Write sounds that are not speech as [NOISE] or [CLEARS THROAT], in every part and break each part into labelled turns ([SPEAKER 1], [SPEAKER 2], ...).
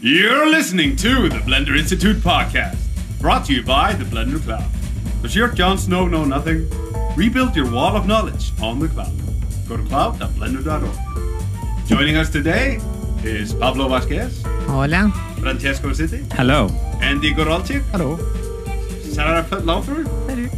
[SPEAKER 1] You're listening to the Blender Institute podcast, brought to you by the Blender Cloud. Does your Jon Snow know nothing? Rebuild your wall of knowledge on the cloud. Go to cloud.blender.org. Joining us today is Pablo Vazquez,
[SPEAKER 2] Hola.
[SPEAKER 1] Francesco Siddi,
[SPEAKER 3] Hello.
[SPEAKER 1] Andy Goralczyk,
[SPEAKER 3] Hello.
[SPEAKER 1] Sarah Laufer, Hello.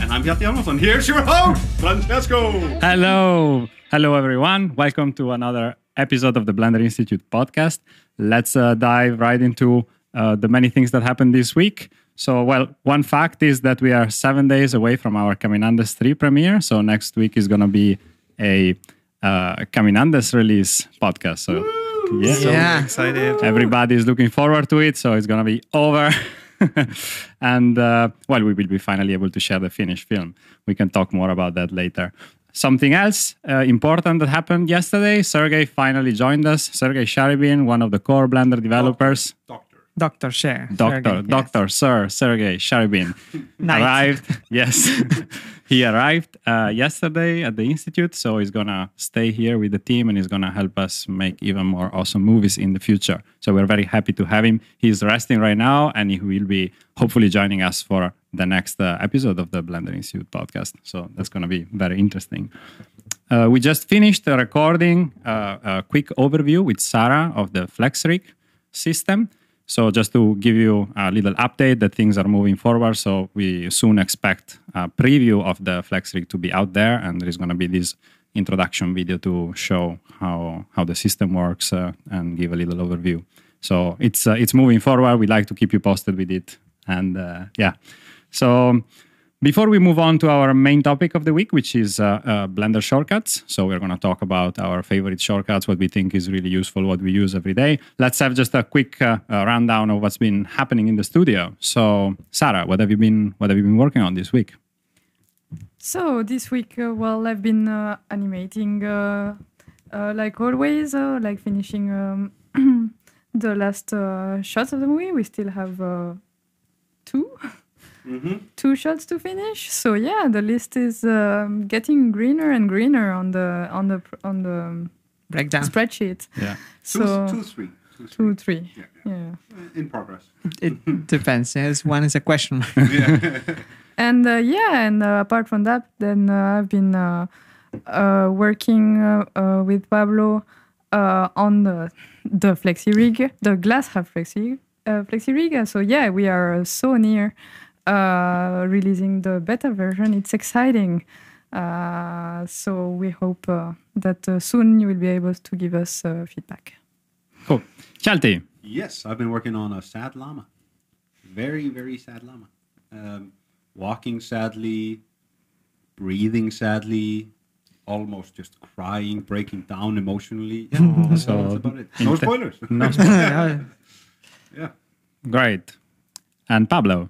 [SPEAKER 1] and I'm Hjalti Hjalmarsson. Here's your host, Francesco.
[SPEAKER 3] Hello. Hello, everyone. Welcome to another episode of the Blender Institute podcast. Let's uh, dive right into uh, the many things that happened this week. So, well, one fact is that we are seven days away from our Caminandes 3 premiere. So, next week is going to be a uh, Caminandes release podcast. So, yeah.
[SPEAKER 2] yeah.
[SPEAKER 4] excited.
[SPEAKER 3] Everybody is looking forward to it, so it's gonna be over. [LAUGHS] and uh, well, we will be finally able to share the finished film. We can talk more about that later. Something else uh, important that happened yesterday Sergey finally joined us. Sergey Sharybin, one of the core Blender developers.
[SPEAKER 1] Doctor.
[SPEAKER 2] Dr. Share.
[SPEAKER 3] Doctor,
[SPEAKER 2] Sergey, yes.
[SPEAKER 3] Sir Sergey
[SPEAKER 2] Sharybin [LAUGHS]
[SPEAKER 3] arrived. Yes, [LAUGHS] he arrived uh, yesterday at the institute, so he's gonna stay here with the team and he's gonna help us make even more awesome movies in the future. So we're very happy to have him. He's resting right now, and he will be hopefully joining us for the next uh, episode of the Blender Institute podcast. So that's gonna be very interesting. Uh, we just finished recording uh, a quick overview with Sarah of the FlexRig system. So just to give you a little update that things are moving forward. So we soon expect a preview of the FlexRig to be out there, and there is going to be this introduction video to show how how the system works uh, and give a little overview. So it's uh, it's moving forward. We like to keep you posted with it, and uh, yeah. So before we move on to our main topic of the week, which is uh, uh, Blender shortcuts, so we're going to talk about our favorite shortcuts, what we think is really useful, what we use every day. Let's have just a quick uh, uh, rundown of what's been happening in the studio. So, Sarah, what have you been what have you been working on this week?
[SPEAKER 5] So this week, uh, well, I've been uh, animating like always, like finishing um, [CLEARS THROAT] the last shots of the movie. We still have 2 [LAUGHS]
[SPEAKER 1] Mm-hmm.
[SPEAKER 5] two shots to finish. So yeah, the list is um, getting greener and greener on the on the on the
[SPEAKER 2] Breakdown.
[SPEAKER 5] spreadsheet.
[SPEAKER 3] Yeah.
[SPEAKER 5] So
[SPEAKER 1] two, two, three. Two, three.
[SPEAKER 5] two, three.
[SPEAKER 1] Yeah, yeah.
[SPEAKER 5] Yeah.
[SPEAKER 1] Uh, In progress.
[SPEAKER 2] It [LAUGHS] depends. Yes, one is a question.
[SPEAKER 1] Yeah. [LAUGHS]
[SPEAKER 5] And uh, yeah, and uh, apart from that, then uh, I've been uh, uh, working uh, uh, with Pablo uh, on the the flexi rig, the glass half flexi uh, flexi rig. So yeah, we are so near uh, releasing the beta version. It's exciting. Uh, so we hope uh, that uh, soon you will be able to give us uh, feedback.
[SPEAKER 3] Cool. Hjalti.
[SPEAKER 1] Yes, I've been working on a sad llama. Very, very sad llama. Um, walking sadly, breathing sadly, almost just crying, breaking down emotionally. [LAUGHS] Yeah, that's,
[SPEAKER 3] So,
[SPEAKER 1] that's about it. No
[SPEAKER 3] inte-
[SPEAKER 1] spoilers.
[SPEAKER 3] No, [LAUGHS]
[SPEAKER 1] yeah.
[SPEAKER 3] great. And Pablo.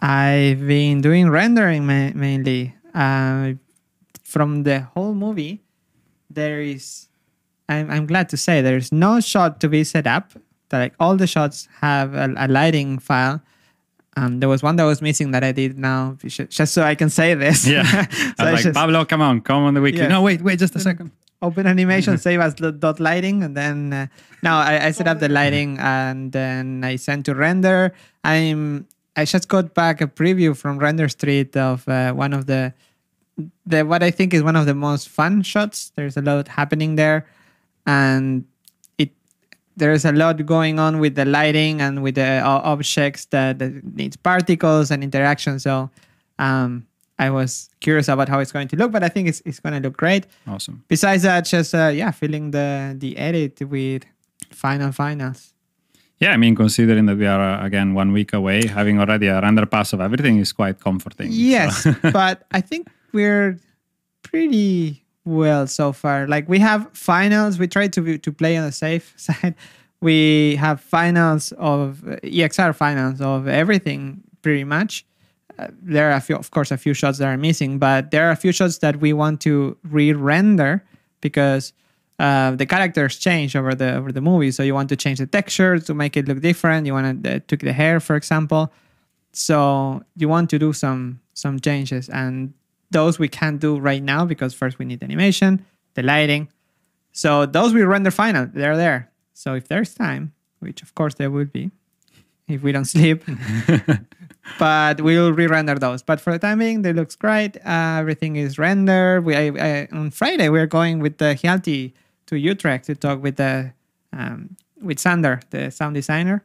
[SPEAKER 2] I've been doing rendering ma- mainly. Uh, from the whole movie, there is, I'm, I'm glad to say, there's no shot to be set up. Like all the shots have a, a lighting file. Um, there was one that was missing that I did now, just so I can say this.
[SPEAKER 3] Yeah. [LAUGHS] [LAUGHS]
[SPEAKER 2] So
[SPEAKER 3] I was like,
[SPEAKER 2] just
[SPEAKER 3] Pablo, come on, come on the weekly.
[SPEAKER 2] Yeah.
[SPEAKER 3] No, wait, wait, just a second.
[SPEAKER 2] open animation, save as the dot lighting, and then uh, now I, I set up the lighting and then I sent to render. I'm I just got back a preview from Render Street of uh, one of the the what I think is one of the most fun shots. There's a lot happening there, and it there's a lot going on with the lighting and with the uh, objects that, that needs particles and interaction. So um, I was curious about how it's going to look, but I think it's it's going to look great
[SPEAKER 3] Awesome.
[SPEAKER 2] besides that just uh, yeah filling the the edit with final finals
[SPEAKER 3] Yeah, I mean, considering that we are uh, again one week away, having already a render pass of everything is quite comforting.
[SPEAKER 2] yes
[SPEAKER 3] So- [LAUGHS]
[SPEAKER 2] but i think we're pretty well so far. Like we have finals. We try to be, to play on the safe [LAUGHS] side. We have finals of uh, exr finals of everything pretty much. Uh, there are a few of course a few shots that are missing but there are a few shots that we want to re-render because uh, the characters change over the over the movie so you want to change the texture to make it look different you want to uh, tweak the hair for example so you want to do some some changes and those we can't do right now because first we need animation the lighting so those we render final they're there so if there's time which of course there will be if we don't [LAUGHS] sleep. [LAUGHS] but we'll re-render those. But for the time being, they looks great. Uh, everything is rendered. We I, I, on Friday we're going with the Hjalti to Utrecht to talk with the um, with Sander, the sound designer.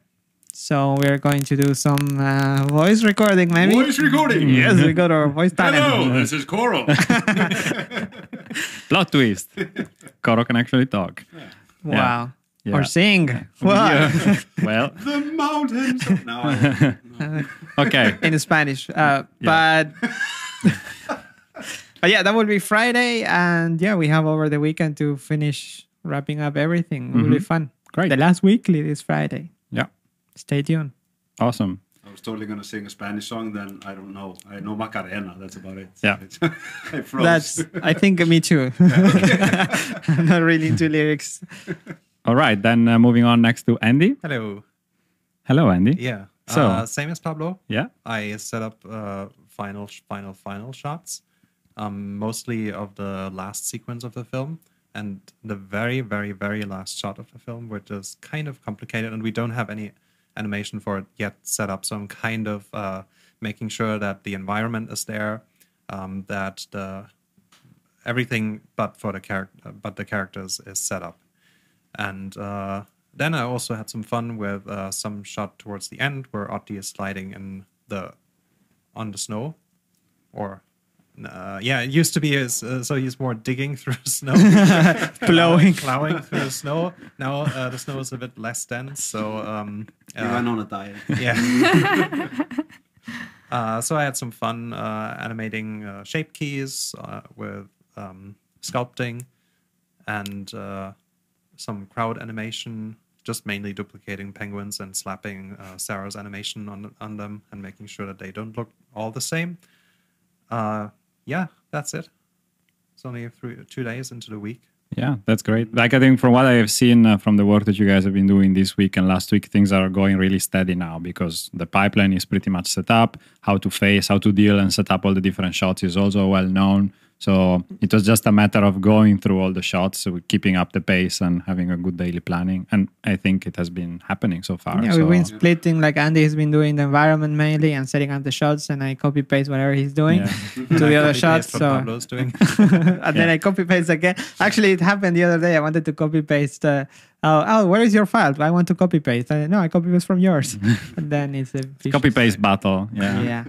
[SPEAKER 2] So we're going to do some uh, voice recording, maybe.
[SPEAKER 1] Voice recording.
[SPEAKER 2] Yes, we got our voice talent.
[SPEAKER 1] Hello, this is Koro. [LAUGHS] [LAUGHS]
[SPEAKER 3] Plot twist. Koro can actually talk.
[SPEAKER 2] Wow.
[SPEAKER 3] Yeah.
[SPEAKER 2] Or sing. Wow. [LAUGHS]
[SPEAKER 3] Yeah. well,
[SPEAKER 1] the mountains. Of... No, I-
[SPEAKER 3] okay.
[SPEAKER 2] in Spanish. Uh, But but yeah, that will be Friday, and yeah, we have over the weekend to finish wrapping up everything. It will be fun.
[SPEAKER 3] Great.
[SPEAKER 2] The last weekly this Friday.
[SPEAKER 3] Yeah.
[SPEAKER 2] Stay tuned.
[SPEAKER 3] Awesome.
[SPEAKER 1] I was totally gonna sing a Spanish song. Then I don't know. I know Macarena. That's about it.
[SPEAKER 3] Yeah. [LAUGHS]
[SPEAKER 1] I froze.
[SPEAKER 2] That's I think me too. I'm [LAUGHS] [LAUGHS] not really into lyrics.
[SPEAKER 3] All right. Then uh, moving on next to Andy.
[SPEAKER 4] Hello.
[SPEAKER 3] Hello, Andy.
[SPEAKER 4] Yeah.
[SPEAKER 3] So-
[SPEAKER 4] uh, same as Pablo.
[SPEAKER 3] Yeah.
[SPEAKER 4] I set up uh, final, final, final shots, um, mostly of the last sequence of the film and the very, very, very last shot of the film, which is kind of complicated, and we don't have any animation for it yet set up. So I'm kind of uh, making sure that the environment is there, um, that the everything but for the character, but the characters is set up, and. Uh, then I also had some fun with uh, some shot towards the end where Oti is sliding in the on the snow, or uh, yeah, it used to be his, uh, so he's more digging [LAUGHS] through snow, [LAUGHS]
[SPEAKER 2] Plowing.
[SPEAKER 4] plowing through the snow. Now uh, the snow is a bit less dense, so um,
[SPEAKER 1] He
[SPEAKER 4] uh,
[SPEAKER 1] went on a diet.
[SPEAKER 4] yeah. [LAUGHS] uh, so I had some fun uh, animating uh, shape keys uh, with um, sculpting and uh, some crowd animation, just mainly duplicating penguins and slapping uh, Sarah's animation on on them and making sure that they don't look all the same. Uh, yeah, that's it. It's only three, two days into the week.
[SPEAKER 3] Yeah, that's great. Like I think from what I have seen uh, from the work that you guys have been doing this week and last week, things are going really steady now because the pipeline is pretty much set up. How to face, how to deal, and set up all the different shots is also well known. So it was just a matter of going through all the shots, so keeping up the pace and having a good daily planning. And I think it has been happening so far.
[SPEAKER 2] Yeah,
[SPEAKER 3] so,
[SPEAKER 2] we've been splitting like Andy has been doing the environment mainly and setting up the shots and I copy paste whatever he's doing
[SPEAKER 3] Yeah. [LAUGHS]
[SPEAKER 2] to the other shots. So
[SPEAKER 4] Pablo's doing. [LAUGHS]
[SPEAKER 2] and then I copy paste again. Actually, it happened the other day. I wanted to copy paste. Uh, oh, oh, where is your file? I want to copy paste. I, no, I copy paste from yours. [LAUGHS] and then it's a
[SPEAKER 3] copy paste battle. Yeah.
[SPEAKER 2] Yeah.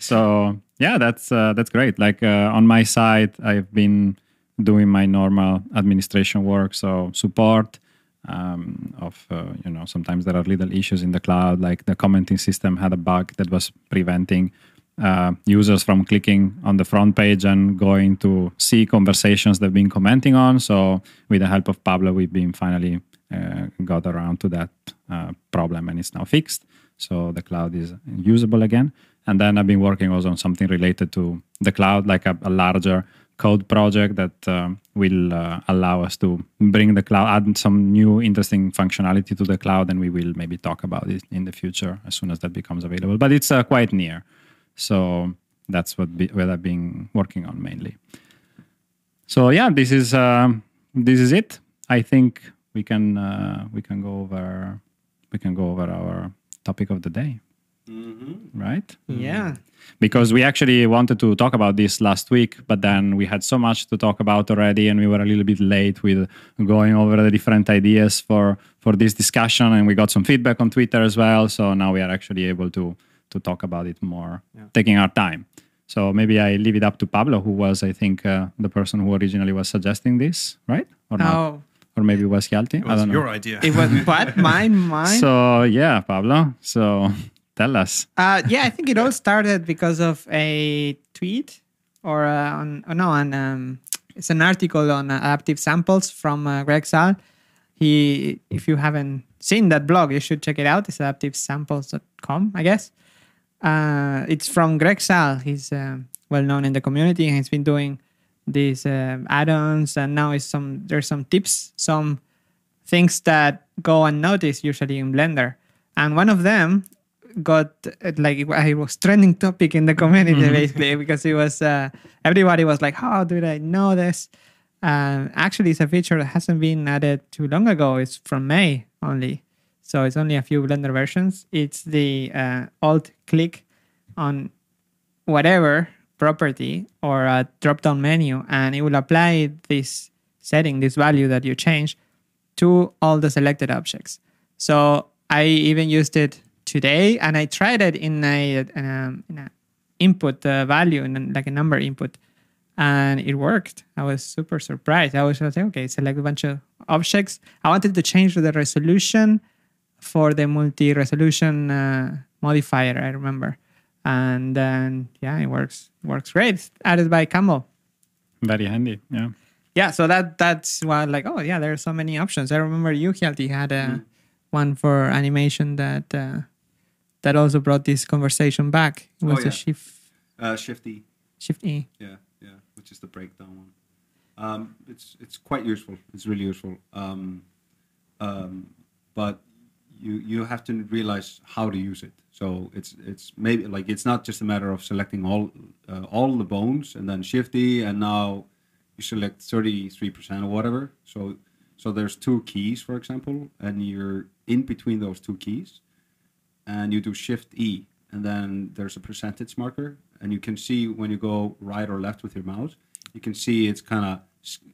[SPEAKER 3] So yeah, that's uh, that's great. Like uh, on my side, I've been doing my normal administration work, so support um, of uh, you know sometimes there are little issues in the cloud, like the commenting system had a bug that was preventing uh, users from clicking on the front page and going to see conversations they've been commenting on. So with the help of Pablo, we've been finally uh, got around to that uh, problem and it's now fixed. So the cloud is usable again. And then I've been working also on something related to the cloud, like a, a larger code project that um, will uh, allow us to bring the cloud, add some new interesting functionality to the cloud, and we will maybe talk about it in the future as soon as that becomes available. But it's uh, quite near, so that's what, be, what I've been working on mainly. So yeah, this is um this is it. I think we can uh, we can go over we can go over our topic of the day, right?
[SPEAKER 2] Yeah.
[SPEAKER 3] because we actually wanted to talk about this last week, but then we had so much to talk about already, and we were a little bit late with going over the different ideas for for this discussion, and we got some feedback on Twitter as well. So now we are actually able to to talk about it more, taking our time. So maybe I leave it up to Pablo, who was, I think, uh, the person who originally was suggesting this, right? Or not?
[SPEAKER 2] Oh,
[SPEAKER 3] Or maybe it was Hjalti?
[SPEAKER 4] It
[SPEAKER 3] I
[SPEAKER 4] was
[SPEAKER 3] don't know.
[SPEAKER 4] your idea.
[SPEAKER 2] it was [LAUGHS] what? Mine? Mine?
[SPEAKER 3] So yeah, Pablo. So tell us.
[SPEAKER 2] Uh, yeah, I think it [LAUGHS] all started because of a tweet or uh, on oh, no, on um, it's an article on uh, adaptive samples from uh, Greg Zaal. He, if you haven't seen that blog, you should check it out. It's adaptivesamples.com, I guess. Uh, it's from Greg Zaal. He's um well known in the community. and He's been doing these um add-ons, and now is some there's some tips, some things that go unnoticed usually in Blender. And one of them got like it was trending topic in the community basically because it was uh, everybody was like, "How did I know this?" Um, actually, it's a feature that hasn't been added too long ago. It's from May only, So it's only a few Blender versions. It's the uh, Alt click on whatever property or a drop down menu, and it will apply this setting, this value that you change to all the selected objects. So I even used it today, and I tried it in a, in a, in a input uh, value, in like a number input, and it worked. I was super surprised. I was just like, okay, select a bunch of objects. I wanted to change the resolution for the multi-resolution uh, modifier. I remember, and then yeah, it works. Works great. It's added by Campbell.
[SPEAKER 3] Very handy. Yeah.
[SPEAKER 2] Yeah, so that that's why like oh yeah, there are so many options. I remember you Hjalti had a one for animation that uh, that also brought this conversation back. It
[SPEAKER 1] Oh,
[SPEAKER 2] was
[SPEAKER 1] yeah.
[SPEAKER 2] a shift
[SPEAKER 1] Uh, Shifty.
[SPEAKER 2] shift E.
[SPEAKER 1] Yeah, yeah, which is the breakdown one. Um, it's it's quite useful. It's really useful. Um, um, but you you have to realize how to use it. So it's it's maybe like it's not just a matter of selecting all uh, all the bones and then shifty and now you select thirty three percent or whatever. So so there's two keys, for example, and you're in between those two keys and you do shift E, and then there's a percentage marker, and you can see when you go right or left with your mouse, you can see it's kind of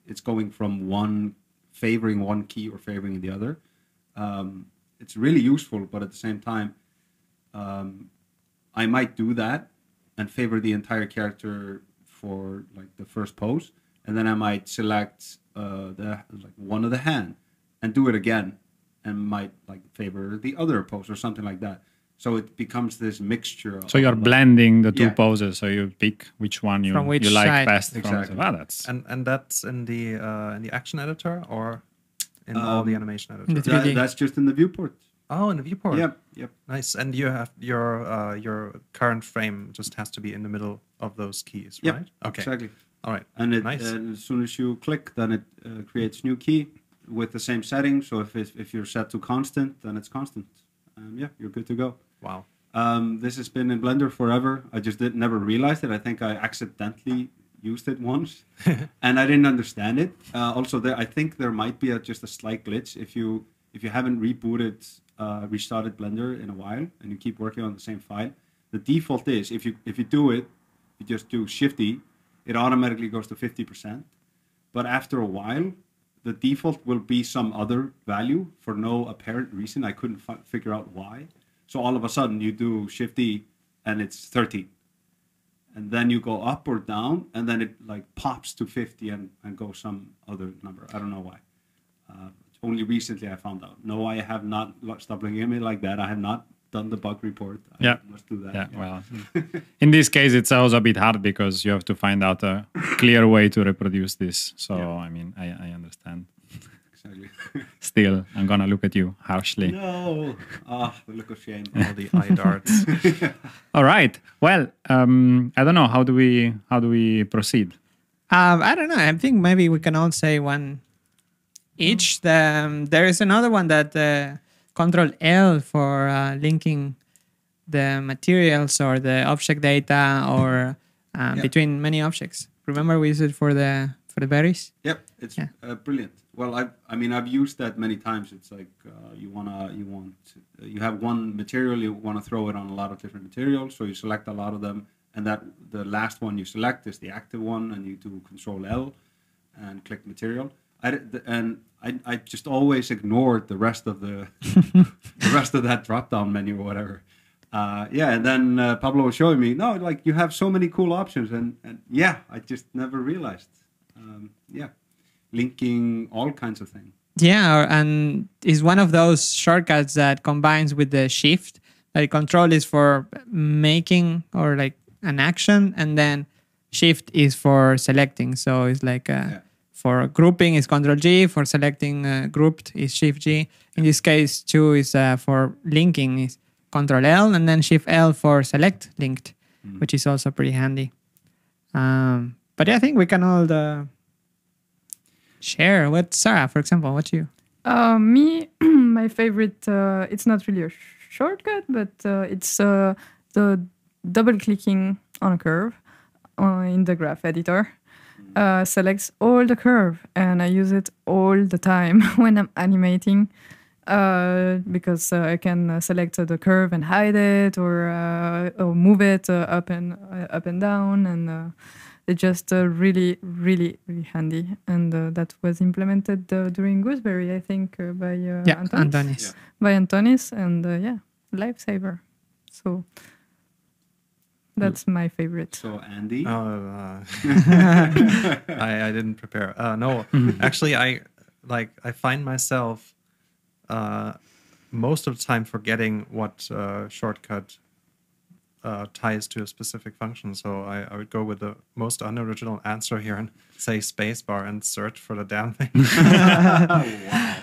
[SPEAKER 1] it's going from one favoring one key or favoring the other. Um, it's really useful, but at the same time, um, I might do that and favor the entire character for like the first pose, and then I might select uh, the like one of the hand and do it again, and might like favor the other pose or something like that. So it becomes this mixture.
[SPEAKER 3] So
[SPEAKER 1] of,
[SPEAKER 3] you're
[SPEAKER 1] like-
[SPEAKER 3] blending the two
[SPEAKER 1] Yeah.
[SPEAKER 3] poses, so you pick which one you,
[SPEAKER 2] From which
[SPEAKER 3] you like
[SPEAKER 2] side.
[SPEAKER 3] best. from-
[SPEAKER 1] Exactly.
[SPEAKER 3] Wow, that's
[SPEAKER 4] And and that's in the uh, in the action editor or in all the
[SPEAKER 1] Um,
[SPEAKER 4] animation
[SPEAKER 2] the
[SPEAKER 4] editor.
[SPEAKER 1] That- that's just in the viewport.
[SPEAKER 4] Oh, in the viewport.
[SPEAKER 1] Yep, yep.
[SPEAKER 4] Nice. And you have your uh, your current frame just has to be in the middle of those keys,
[SPEAKER 1] Yep,
[SPEAKER 4] right? Okay.
[SPEAKER 1] Exactly.
[SPEAKER 4] All right.
[SPEAKER 1] And it,
[SPEAKER 4] Nice.
[SPEAKER 1] and as soon as you click, then it uh, creates new key with the same setting. So if if you're set to constant, then it's constant. Um, yeah, you're good to go.
[SPEAKER 4] Wow.
[SPEAKER 1] Um, this has been in Blender forever. I just did never realized it. I think I accidentally used it once, [LAUGHS] and I didn't understand it. Uh, also, there I think there might be a, just a slight glitch if you if you haven't rebooted, uh, restarted Blender in a while, and you keep working on the same file. The default is if you if you do it, you just do Shift E, it automatically goes to fifty percent. But after a while, the default will be some other value for no apparent reason. I couldn't fi- figure out why. So all of a sudden you do Shift E and it's 13. And then you go up or down and then it like pops to 50 and, and goes some other number. I don't know why. Uh, only recently I found out. No, I have not looking at me like that. I have not done the bug report. I
[SPEAKER 3] Yeah.
[SPEAKER 1] must do that.
[SPEAKER 3] yeah. Well, in this case, it's also a bit hard because you have to find out a clear way to reproduce this. So
[SPEAKER 1] Yeah.
[SPEAKER 3] I mean, I, I understand.
[SPEAKER 1] Exactly. [LAUGHS]
[SPEAKER 3] Still, I'm gonna look at you harshly.
[SPEAKER 1] no. Ah, the look of shame.
[SPEAKER 4] All the eye darts. [LAUGHS]
[SPEAKER 3] All right. Well, um, I don't know. How do we how do we proceed?
[SPEAKER 2] Um, I don't know. I think maybe we can all say one each. The, um, there is another one that uh, Control L for uh, linking the materials or the object data or uh, between many objects. Remember we used it for the for the berries.
[SPEAKER 1] Yep, it's
[SPEAKER 2] Yeah.
[SPEAKER 1] uh, brilliant. Well, I I mean I've used that many times. It's like uh, you wanna you want uh, you have one material you want to throw it on a lot of different materials, so you select a lot of them, and that the last one you select is the active one, and you do Control L, and click material. I and I, I just always ignored the rest of the [LAUGHS] the rest of that drop down menu or whatever. Uh, yeah, and then uh, Pablo was showing me, no, like you have so many cool options, and, and yeah, I just never realized. Um, yeah, linking all kinds of things.
[SPEAKER 2] Yeah, and is one of those shortcuts that combines with the shift. Like control is for making or like an action, and then shift is for selecting. So it's like uh,
[SPEAKER 1] Yeah.
[SPEAKER 2] For grouping is control G, for selecting uh, grouped is shift G. In this case, two is uh, for linking is control L, and then shift L for select linked, which is also pretty handy. Um, but yeah, I think we can all uh, share. What Sarah, for example, what you?
[SPEAKER 5] Uh, me, [CLEARS THROAT] my favorite. Uh, it's not really a sh- shortcut, but uh, it's uh, the double clicking on a curve uh, in the graph editor. Uh, selects all the curve, and I use it all the time [LAUGHS] when I'm animating. uh, because uh, I can uh, select uh, the curve and hide it, or uh, or move it uh, up and uh, up and down, and uh, it's just uh, really, really, really handy. And uh, that was implemented uh, during Gooseberry, I think, uh, by uh,
[SPEAKER 2] Yeah,
[SPEAKER 5] Antonis,
[SPEAKER 2] Antonis.
[SPEAKER 5] by Antonis, and uh, yeah, lifesaver. So that's my favorite.
[SPEAKER 1] So Andy,
[SPEAKER 4] Uh, uh, [LAUGHS] I, I didn't prepare. Uh, no, [LAUGHS] actually, I like I find myself uh, most of the time forgetting what uh, shortcut uh, ties to a specific function. So I, I would go with the most unoriginal answer here and say spacebar and search for the damn thing. [LAUGHS] wow.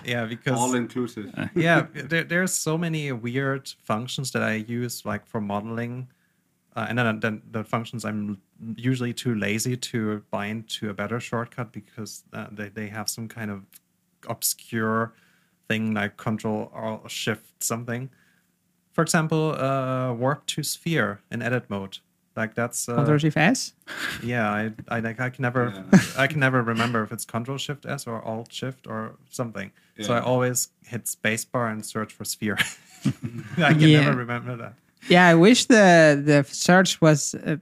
[SPEAKER 4] Yeah, because
[SPEAKER 1] all inclusive.
[SPEAKER 4] yeah, there, there's so many weird functions that I use like for modeling, uh, and then, then the functions I'm usually too lazy to bind to a better shortcut because uh, they they have some kind of obscure thing like Control or Shift something. For example, uh, warp to sphere in edit mode. Like that's uh,
[SPEAKER 2] Control Shift S.
[SPEAKER 4] yeah, I I like I can never [LAUGHS] I can never remember if it's Control Shift S or Alt Shift or something. So I always hit spacebar and search for sphere. [LAUGHS] I can
[SPEAKER 2] Yeah.
[SPEAKER 4] never remember that.
[SPEAKER 2] Yeah, I wish the the search was uh,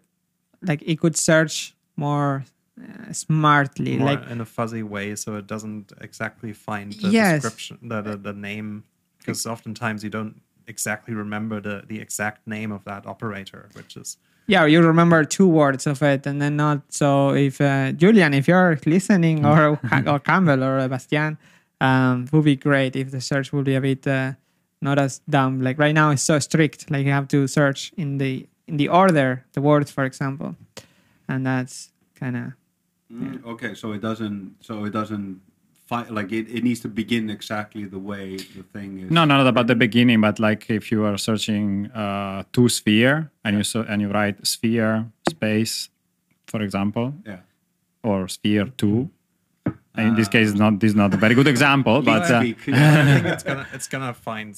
[SPEAKER 2] like it could search more uh, smartly.
[SPEAKER 4] More
[SPEAKER 2] like
[SPEAKER 4] in a fuzzy way, so it doesn't exactly find the
[SPEAKER 2] Yes.
[SPEAKER 4] description, the the, the name, because oftentimes you don't exactly remember the the exact name of that operator, which is
[SPEAKER 2] yeah, you remember two words of it and then not. So if uh, Julian, if you're listening, or [LAUGHS] or Campbell or Bastien, um, would be great if the search would be a bit uh, not as dumb. Like right now, it's so strict. Like you have to search in the in the order the words, for example, and that's kind of
[SPEAKER 1] Mm, okay, so it doesn't. So it doesn't. Fi- like it, it needs to begin exactly the way the thing is.
[SPEAKER 3] No, not about the beginning, but like if you are searching uh, to sphere and you so, and you write sphere space, for example,
[SPEAKER 1] Yeah.
[SPEAKER 3] or sphere two. In this case, it's not this is not a very good example, but uh,
[SPEAKER 1] Speak.
[SPEAKER 4] I think it's gonna it's gonna find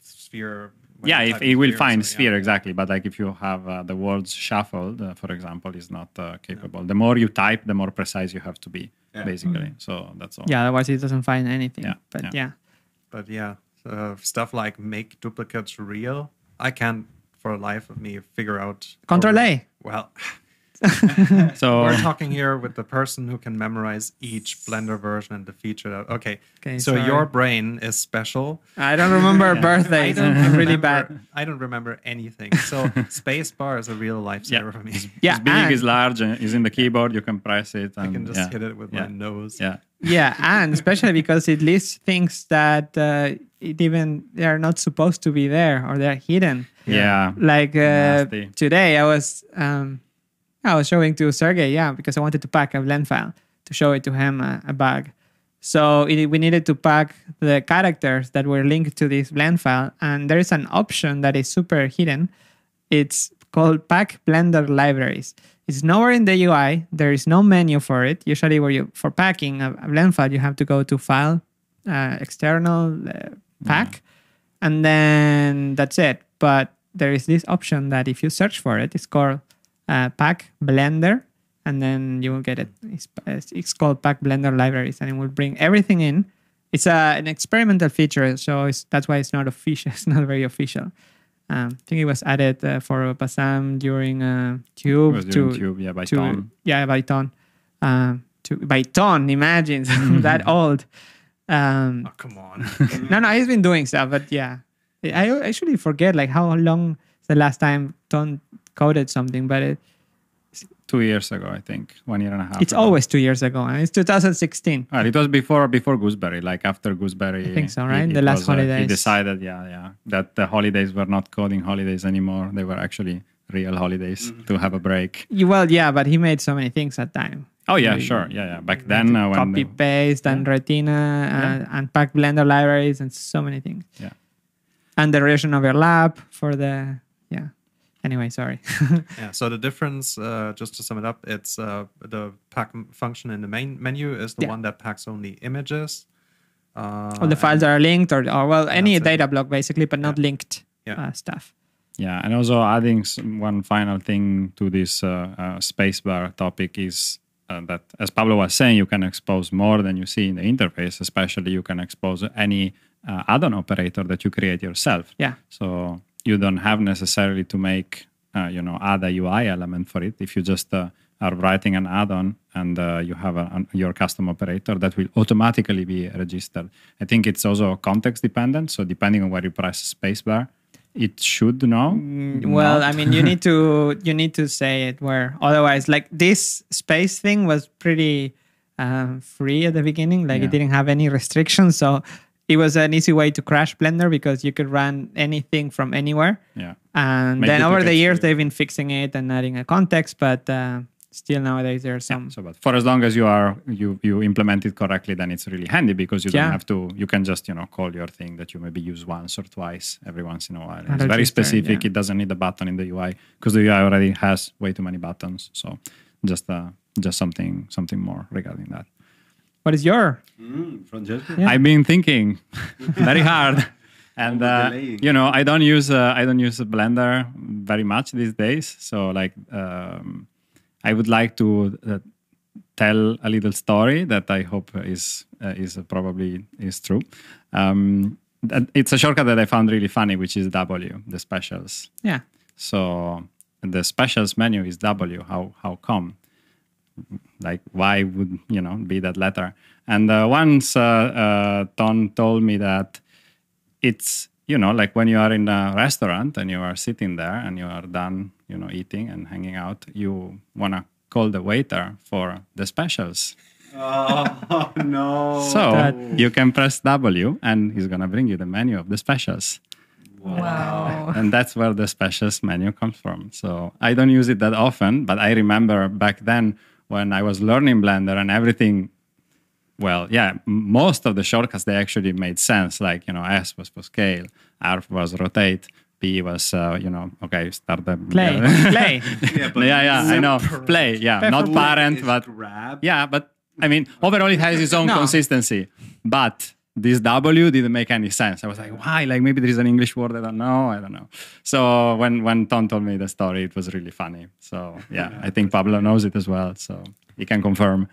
[SPEAKER 4] sphere.
[SPEAKER 3] yeah, if it will
[SPEAKER 4] sphere,
[SPEAKER 3] find
[SPEAKER 4] so, yeah.
[SPEAKER 3] sphere exactly. But like if you have uh, the words shuffled, uh, for example, is not uh, capable. The more you type, the more precise you have to be,
[SPEAKER 1] Yeah.
[SPEAKER 3] basically. So that's all.
[SPEAKER 2] yeah. Otherwise, it doesn't find anything.
[SPEAKER 3] Yeah,
[SPEAKER 2] But
[SPEAKER 3] yeah.
[SPEAKER 2] yeah.
[SPEAKER 4] But yeah, uh, stuff like make duplicates real, I can't for the life of me figure out.
[SPEAKER 2] Control A.
[SPEAKER 4] Well, [LAUGHS] [LAUGHS]
[SPEAKER 3] So
[SPEAKER 4] we're talking here with the person who can memorize each Blender version and the feature. That, okay,
[SPEAKER 2] Okay,
[SPEAKER 4] so
[SPEAKER 2] sorry.
[SPEAKER 4] your brain is special.
[SPEAKER 2] I don't remember birthdays. I'm [LAUGHS] really bad.
[SPEAKER 4] I don't remember anything. So [LAUGHS] space bar is a real lifesaver for me.
[SPEAKER 2] Yeah,
[SPEAKER 3] it's big,
[SPEAKER 2] and-
[SPEAKER 3] it's large, uh, it's in the keyboard. You can press it. And,
[SPEAKER 4] I can just
[SPEAKER 3] yeah.
[SPEAKER 4] hit it with
[SPEAKER 3] yeah.
[SPEAKER 4] my nose.
[SPEAKER 3] Yeah.
[SPEAKER 2] Yeah, and especially because it lists things that uh, it even they are not supposed to be there or they're hidden.
[SPEAKER 3] Yeah.
[SPEAKER 2] Like uh, today, I was um, I was showing to Sergey, yeah, because I wanted to pack a blend file to show it to him uh, a bug. So it, we needed to pack the characters that were linked to this blend file, and there is an option that is super hidden. It's called Pack Blender Libraries. It's nowhere in the UI. There is no menu for it. Usually, where you for packing a, a blend file, you have to go to File, uh, External, uh, Pack, and then that's it. But there is this option that if you search for it, it's called uh, Pack Blender, and then you will get it. It's, it's called Pack Blender Libraries, and it will bring everything in. It's a, an experimental feature, so it's, that's why it's not official. [LAUGHS] It's not very official. Um, I think it was added uh, for Bassam during uh, Tube
[SPEAKER 3] was
[SPEAKER 2] to,
[SPEAKER 3] during Tube, yeah, by
[SPEAKER 2] to
[SPEAKER 3] Ton.
[SPEAKER 2] yeah by ton um, to by ton. Imagine [LAUGHS] [LAUGHS] that old. Um,
[SPEAKER 4] Oh, come on.
[SPEAKER 2] no, no, he's been doing stuff, but yeah, I I actually forget like how long the last time Ton coded something, but it,
[SPEAKER 3] Two years ago, I think. One year and a half.
[SPEAKER 2] it's
[SPEAKER 3] ago.
[SPEAKER 2] always two years ago, and it's 2016.
[SPEAKER 3] Well, it was before before Gooseberry, like after Gooseberry.
[SPEAKER 2] I think so, right?
[SPEAKER 3] it
[SPEAKER 2] The last
[SPEAKER 3] was, uh, he decided, yeah, yeah, that the holidays were not coding holidays anymore. They were actually real holidays
[SPEAKER 2] Mm-hmm.
[SPEAKER 3] to have a break.
[SPEAKER 2] You- Well, yeah, but he made so many things at time.
[SPEAKER 3] Oh yeah,
[SPEAKER 2] We-
[SPEAKER 3] sure, yeah, yeah. Back then, uh, when
[SPEAKER 2] Copy
[SPEAKER 3] the-
[SPEAKER 2] paste and Retina uh, and pack Blender libraries and so many things.
[SPEAKER 3] Yeah.
[SPEAKER 2] And the relation overlap for the yeah. Anyway, sorry. [LAUGHS]
[SPEAKER 4] Yeah. So the difference, uh, just to sum it up, it's uh, the pack function in the main menu is the
[SPEAKER 2] Yeah.
[SPEAKER 4] one that packs only images. Uh,
[SPEAKER 2] All the files
[SPEAKER 4] and-
[SPEAKER 2] are linked or, or well, any
[SPEAKER 4] That's it.
[SPEAKER 2] data block basically, but not linked
[SPEAKER 4] Yeah.
[SPEAKER 2] uh, stuff.
[SPEAKER 3] Yeah, and also adding some, one final thing to this uh, uh, spacebar topic is uh, that, as Pablo was saying, you can expose more than you see in the interface. Especially, you can expose any uh, add-on operator that you create yourself.
[SPEAKER 2] Yeah.
[SPEAKER 3] So you don't have necessarily to make, uh, you know, add a UI element for it. If you just uh, are writing an add-on and uh, you have a, an, your custom operator, that will automatically be registered. I think it's also context dependent. So depending on where you press spacebar, it should know.
[SPEAKER 2] Mm, Well. I mean, you need to [LAUGHS] you need to say it where otherwise, like this space thing was pretty um, free at the beginning. Like
[SPEAKER 3] Yeah.
[SPEAKER 2] it didn't have any restrictions, so it was an easy way to crash Blender because you could run anything from anywhere.
[SPEAKER 3] yeah.
[SPEAKER 2] And
[SPEAKER 3] Make
[SPEAKER 2] then over the years, they've been fixing it and adding a context, but uh, still nowadays there are some.
[SPEAKER 3] So, but for as long as you are you you implement it correctly, then it's really handy because you
[SPEAKER 2] Yeah.
[SPEAKER 3] don't have to. You can just you know call your thing that you maybe use once or twice every once in a while. It's very specific.
[SPEAKER 2] yeah.
[SPEAKER 3] It doesn't need a button in the UI because the UI already has way too many buttons. So just uh just something something more regarding that.
[SPEAKER 2] What is your?
[SPEAKER 1] Mm, Francesco?
[SPEAKER 2] Yeah.
[SPEAKER 3] I've been thinking [LAUGHS] very hard. And uh, you know, I don't use uh, I don't use Blender very much these days. So like, um, I would like to uh, tell a little story that I hope is uh, is probably is true. Um, it's a shortcut that I found really funny, which is W, the specials.
[SPEAKER 2] Yeah.
[SPEAKER 3] So the specials menu is W. How how come? Like why would you know be that letter? And uh, once uh, uh, Ton told me that it's you know like when you are in a restaurant and you are sitting there and you are done you know eating and hanging out, you wanna call the waiter for the specials.
[SPEAKER 1] Oh [LAUGHS] no!
[SPEAKER 3] So
[SPEAKER 2] That-
[SPEAKER 3] you can press W and he's gonna bring you the menu of the specials.
[SPEAKER 5] Wow.
[SPEAKER 3] and that's where the specials menu comes from. So I don't use it that often, but I remember back then when I was learning Blender and everything. Well, yeah, most of the shortcuts they actually made sense. Like you know, S was for scale, R was rotate, P was uh, you know, okay, start the
[SPEAKER 2] Play. [LAUGHS] Play.
[SPEAKER 1] yeah,
[SPEAKER 3] yeah, yeah, I know, play, yeah,
[SPEAKER 2] Play
[SPEAKER 3] not parent, but
[SPEAKER 1] grab.
[SPEAKER 3] yeah, but I mean, overall, it has its own
[SPEAKER 2] No.
[SPEAKER 3] consistency. But this W didn't make any sense. I was like, why? Like maybe there is an English word I don't know. I don't know. So when when Ton told me the story, it was really funny. So yeah, I think Pablo knows it as well. So he can confirm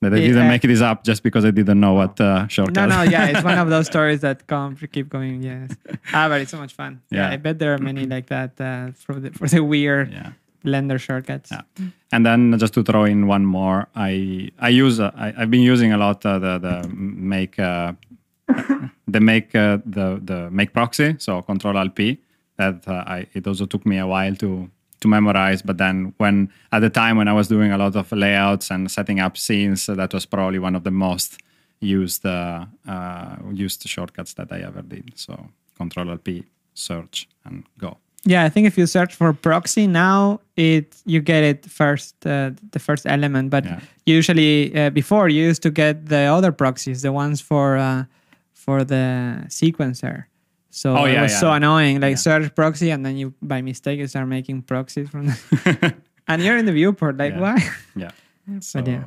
[SPEAKER 3] that I
[SPEAKER 2] Yeah.
[SPEAKER 3] didn't make this up just because I didn't know what uh,
[SPEAKER 2] No,
[SPEAKER 3] shortcut.
[SPEAKER 2] no, yeah, it's one of those [LAUGHS] stories that come keep going. Yes, ah, but it's so much fun. Yeah,
[SPEAKER 3] Yeah.
[SPEAKER 2] I bet there are many like that uh, for the for the weird
[SPEAKER 3] yeah.
[SPEAKER 2] Blender shortcuts.
[SPEAKER 3] Yeah. And then just to throw in one more, I I use uh, I, I've been using a lot uh, the the make uh, [LAUGHS] the make uh, the the make proxy so Control Alt P that uh, I it also took me a while to to memorize. But then when at the time when I was doing a lot of layouts and setting up scenes, uh, that was probably one of the most used uh, uh, used shortcuts that I ever did. So Control Alt P, search and go.
[SPEAKER 2] Yeah, I think if you search for proxy now, it you get it first, uh, the first element. But
[SPEAKER 3] Yeah.
[SPEAKER 2] usually uh, before you used to get the other proxies, the ones for uh, for the sequencer. So
[SPEAKER 3] Oh,
[SPEAKER 2] it was
[SPEAKER 3] yeah.
[SPEAKER 2] so annoying. Like
[SPEAKER 3] Yeah.
[SPEAKER 2] search proxy, and then you by mistake you start making proxies from, the [LAUGHS] [LAUGHS] and you're in the viewport. Like
[SPEAKER 3] Yeah.
[SPEAKER 2] why?
[SPEAKER 3] Yeah. [LAUGHS] So,
[SPEAKER 2] yeah.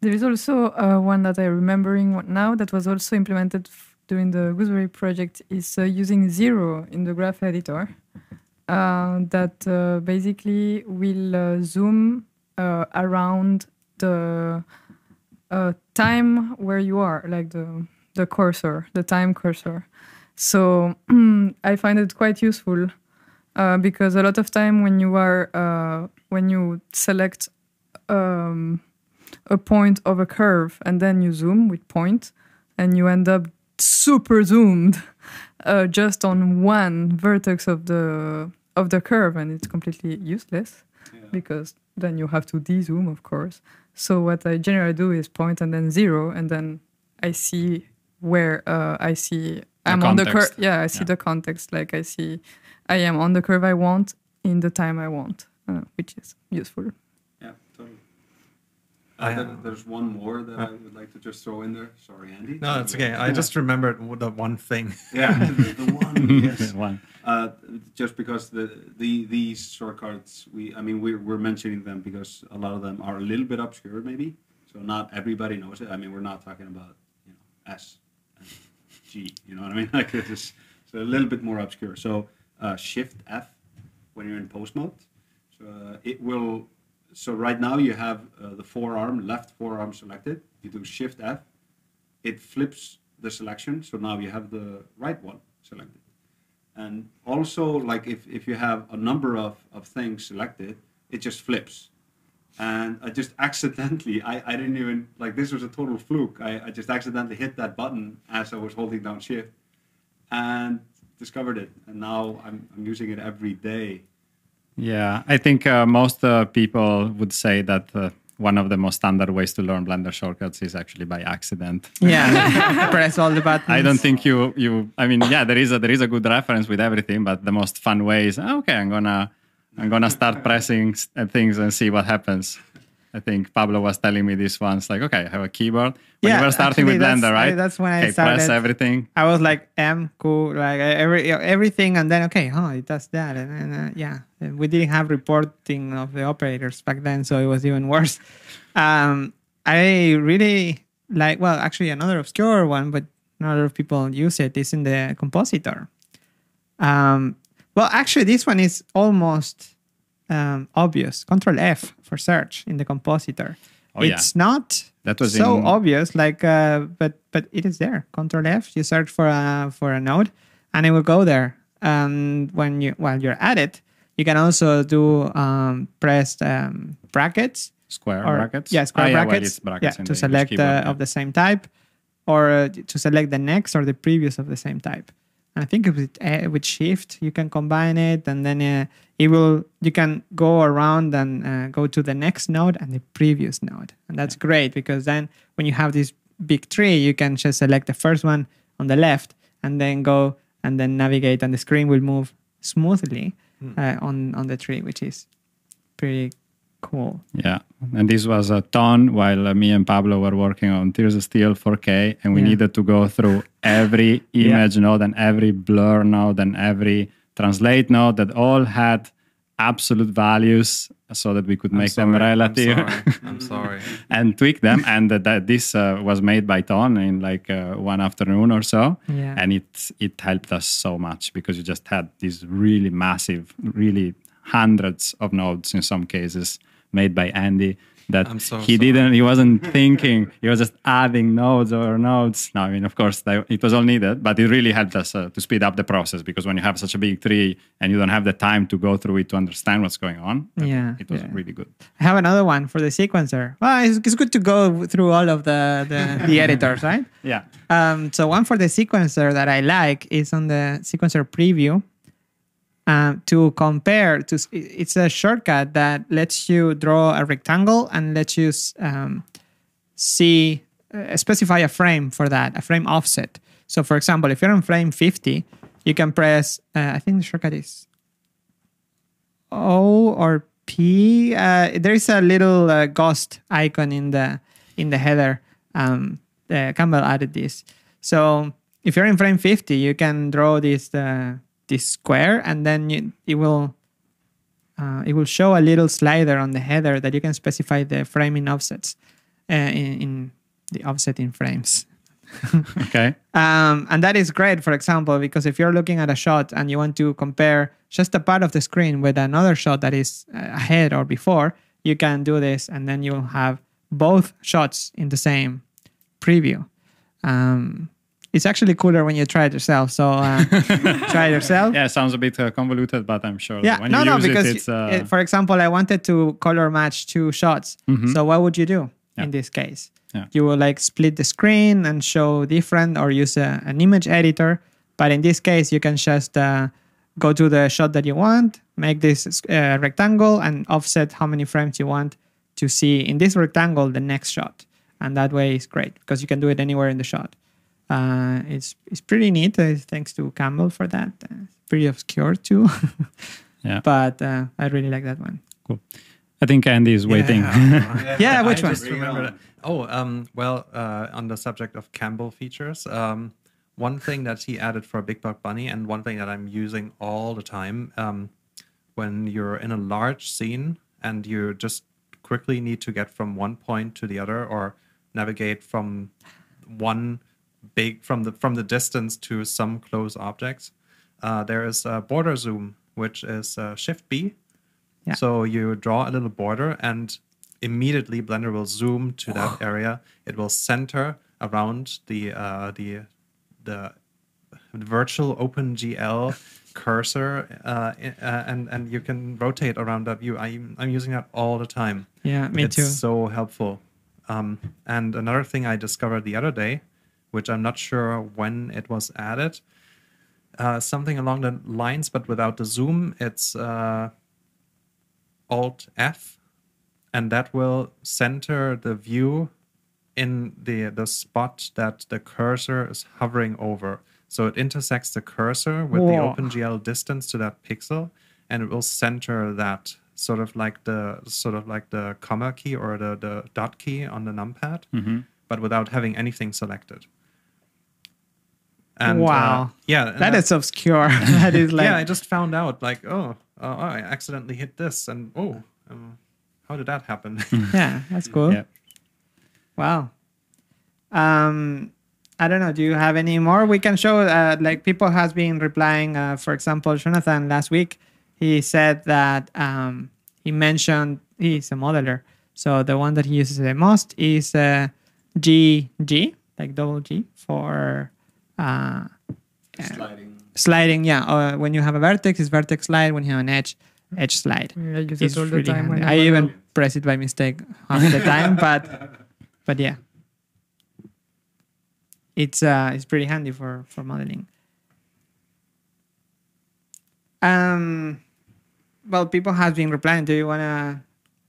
[SPEAKER 5] There is also uh, one that I'm remembering now that was also implemented f- during the Gooseberry project is uh, using zero in the graph editor. Uh, that uh, basically will uh, zoom uh, around the uh, time where you are, like the the cursor, the time cursor. So [CLEARS THROAT] I find it quite useful uh, because a lot of time when you are uh, when you select um, a point of a curve and then you zoom with point and you end up super zoomed [LAUGHS] uh, just on one vertex of the of the curve and it's completely useless because then you have to de-zoom of course so what i generally do is point and then zero and then i see where uh, i see i'm on the curve yeah i see
[SPEAKER 3] Yeah.
[SPEAKER 5] the context like i see i am on the curve i want in the time i want uh, which is useful
[SPEAKER 1] Yeah, totally.
[SPEAKER 4] I-
[SPEAKER 1] there- there's one more that I would like to just throw in there. Sorry, Andy.
[SPEAKER 4] No, it's okay. I just remembered the one thing.
[SPEAKER 1] yeah, the, the one. [LAUGHS] Yes. [LAUGHS]
[SPEAKER 3] One.
[SPEAKER 1] Uh, just because the, the these shortcuts, we I mean we're we're mentioning them because a lot of them are a little bit obscure, maybe. So not everybody knows it. I mean, we're not talking about you know S and You know what I mean? [LAUGHS] Like it's just, so a little bit more obscure. So uh, Shift F when you're in pose mode. So uh, it will. So right now you have uh, the forearm, left forearm selected. You do Shift F. It flips the selection. So now you have the right one selected. And also, like if, if you have a number of, of things selected, it just flips. And I just [LAUGHS] accidentally, I, I didn't even, like this was a total fluke. I, I just accidentally hit that button as I was holding down shift and discovered it. And now I'm, I'm using it every day.
[SPEAKER 3] Yeah, I think uh, most uh, people would say that uh, one of the most standard ways to learn Blender shortcuts is actually by accident.
[SPEAKER 2] Yeah, [LAUGHS] [LAUGHS] press all the buttons.
[SPEAKER 3] I don't think you you. I mean, yeah, there is a there is a good reference with everything, but the most fun way is okay. I'm gonna I'm gonna start pressing uh, things and see what happens. I think Pablo was telling me this once, like, okay, I have a keyboard. When
[SPEAKER 2] Yeah,
[SPEAKER 3] you were starting with Blender, right?
[SPEAKER 2] I- that's when I
[SPEAKER 3] okay, press everything.
[SPEAKER 2] I was like M cool like every everything and then okay oh it does that and then uh, yeah we didn't have reporting of the operators back then so it was even worse. Um, I really like well actually another obscure one but not a lot of people use it is in the compositor. Um, well actually this one is almost um, obvious. Control F for search in the compositor.
[SPEAKER 3] Oh, yeah.
[SPEAKER 2] it's not
[SPEAKER 3] That was
[SPEAKER 2] so
[SPEAKER 3] in-
[SPEAKER 2] obvious like uh, but but it is there control f you search for a for a node and it will go there and when you while you're at it you can also do um, press um, brackets
[SPEAKER 3] Square
[SPEAKER 2] or
[SPEAKER 3] brackets.
[SPEAKER 2] yeah square
[SPEAKER 3] Ah, yeah,
[SPEAKER 2] brackets,
[SPEAKER 3] it's brackets
[SPEAKER 2] yeah, to select
[SPEAKER 3] keyboard,
[SPEAKER 2] uh,
[SPEAKER 3] yeah.
[SPEAKER 2] of the same type or uh, to select the next or the previous of the same type i think with uh, with shift you can combine it and then uh, it will you can go around and uh, go to the next node and the previous node. And that's great because then when you have this big tree you can just select the first one on the left and then go and then navigate and the screen will move smoothly uh, on on the tree which is pretty cool
[SPEAKER 3] Yeah, and this was a ton while uh, me and Pablo were working on Tears of Steel 4K, and we
[SPEAKER 2] Yeah.
[SPEAKER 3] needed to go through every [LAUGHS] image node and every blur node and every translate node that all had absolute values so that we could
[SPEAKER 4] I'm
[SPEAKER 3] make them
[SPEAKER 4] sorry, I'm
[SPEAKER 3] relative
[SPEAKER 4] sorry, I'm [LAUGHS] sorry.
[SPEAKER 3] and tweak them. and that, that this uh, was made by Ton in like uh, one afternoon or so.
[SPEAKER 2] Yeah.
[SPEAKER 3] And it it helped us so much because you just had these really massive, really hundreds of nodes in some cases made by Andy that
[SPEAKER 4] I'm so
[SPEAKER 3] he
[SPEAKER 4] sorry.
[SPEAKER 3] didn't he wasn't thinking he was just adding nodes or nodes no i mean of course that, it was all needed but it really helped us uh, to speed up the process because when you have such a big tree and you don't have the time to go through it to understand what's going on
[SPEAKER 2] Yeah,
[SPEAKER 3] it was
[SPEAKER 2] yeah.
[SPEAKER 3] really good
[SPEAKER 2] I have another one for the sequencer. Well, it's, it's good to go through all of the the, the [LAUGHS] editors, right?
[SPEAKER 3] yeah
[SPEAKER 2] Um, so one for the sequencer that I like is on the sequencer preview. Um, to compare to, it's a shortcut that lets you draw a rectangle and lets you um, see uh, specify a frame for that, a frame offset. So, for example, if you're on frame 50, you can press. Uh, I think the shortcut is O or P. Uh, there is a little uh, ghost icon in the in the header. Um, uh, Campbell added this. So if you're in frame 50, you can draw this this square, and then you, it will uh, it will show a little slider on the header that you can specify the framing offsets uh, in, in the offset in frames. [LAUGHS]
[SPEAKER 3] okay
[SPEAKER 2] Um, and that is great, for example, because if you're looking at a shot and you want to compare just a part of the screen with another shot that is uh, ahead or before, you can do this and then you'll have both shots in the same preview. Um, it's actually cooler when you try it yourself. So uh, [LAUGHS] try it yourself.
[SPEAKER 3] yeah it sounds a bit uh, convoluted but i'm sure
[SPEAKER 2] Yeah,
[SPEAKER 3] when
[SPEAKER 2] no,
[SPEAKER 3] you
[SPEAKER 2] no,
[SPEAKER 3] use
[SPEAKER 2] because
[SPEAKER 3] it it's uh,
[SPEAKER 2] uh, for example, I wanted to color match two shots. So what would you do
[SPEAKER 3] Yeah.
[SPEAKER 2] in this case?
[SPEAKER 3] Yeah.
[SPEAKER 2] You will like split the screen and show different, or use a, an image editor. But in this case, you can just uh, go to the shot that you want, make this uh, rectangle, and offset how many frames you want to see in this rectangle the next shot. And that way is great because you can do it anywhere in the shot. Uh, it's it's pretty neat. Uh, thanks to Campbell for that. Uh, pretty obscure too. [LAUGHS]
[SPEAKER 3] yeah
[SPEAKER 2] but uh, I really like that one.
[SPEAKER 3] cool i think andy is waiting [LAUGHS]
[SPEAKER 4] Yeah, [LAUGHS]
[SPEAKER 2] Yeah, which
[SPEAKER 4] I
[SPEAKER 2] one?
[SPEAKER 4] just remembered it. Oh, um, well, uh, on the subject of Campbell features, um, one thing that he added for Big Buck Bunny, and one thing that I'm using all the time, um, when you're in a large scene and you just quickly need to get from one point to the other, or navigate from one big from the from the distance to some close objects, uh, there is a border zoom, which is uh, Shift B.
[SPEAKER 2] Yeah.
[SPEAKER 4] So you draw a little border, and immediately Blender will zoom to that area. It will center around the uh, the the virtual OpenGL cursor, uh, uh, and and you can rotate around that view. I'm I'm using that all the time.
[SPEAKER 2] Yeah, me
[SPEAKER 4] it's
[SPEAKER 2] too.
[SPEAKER 4] so helpful. Um, and another thing I discovered the other day, which I'm not sure when it was added, uh, something along the lines, but without the zoom, it's uh, Alt F, and that will center the view in the the spot that the cursor is hovering over. So it intersects the cursor with the OpenGL distance to that pixel, and it will center that sort of like the sort of like the comma key or the the dot key on the numpad, but without having anything selected. And, uh,
[SPEAKER 2] Wow.
[SPEAKER 4] yeah, and
[SPEAKER 2] That is obscure. [LAUGHS] that is [LAUGHS] like
[SPEAKER 4] yeah, I just found out like, oh, uh, I accidentally hit this, and oh, um, how did that happen? [LAUGHS]
[SPEAKER 2] yeah, that's cool.
[SPEAKER 3] Yeah.
[SPEAKER 2] Wow. Um, I don't know. Do you have any more we can show? Uh, like people has been replying. Uh, for example, Jonathan last week he said that um, he mentioned he's a modeler. So the one that he uses the most is uh, GG, like double G for uh,
[SPEAKER 1] Sliding.
[SPEAKER 2] sliding. Yeah, uh, when you have a vertex, it's vertex slide. When you have an edge, edge slide.
[SPEAKER 5] I use
[SPEAKER 2] It's
[SPEAKER 5] it all the time.
[SPEAKER 2] handy.
[SPEAKER 5] when
[SPEAKER 2] I even
[SPEAKER 5] alone.
[SPEAKER 2] press it by mistake half the time, [LAUGHS] but but yeah, it's uh it's pretty handy for for modeling. Um, well, people have been replying. Do you wanna?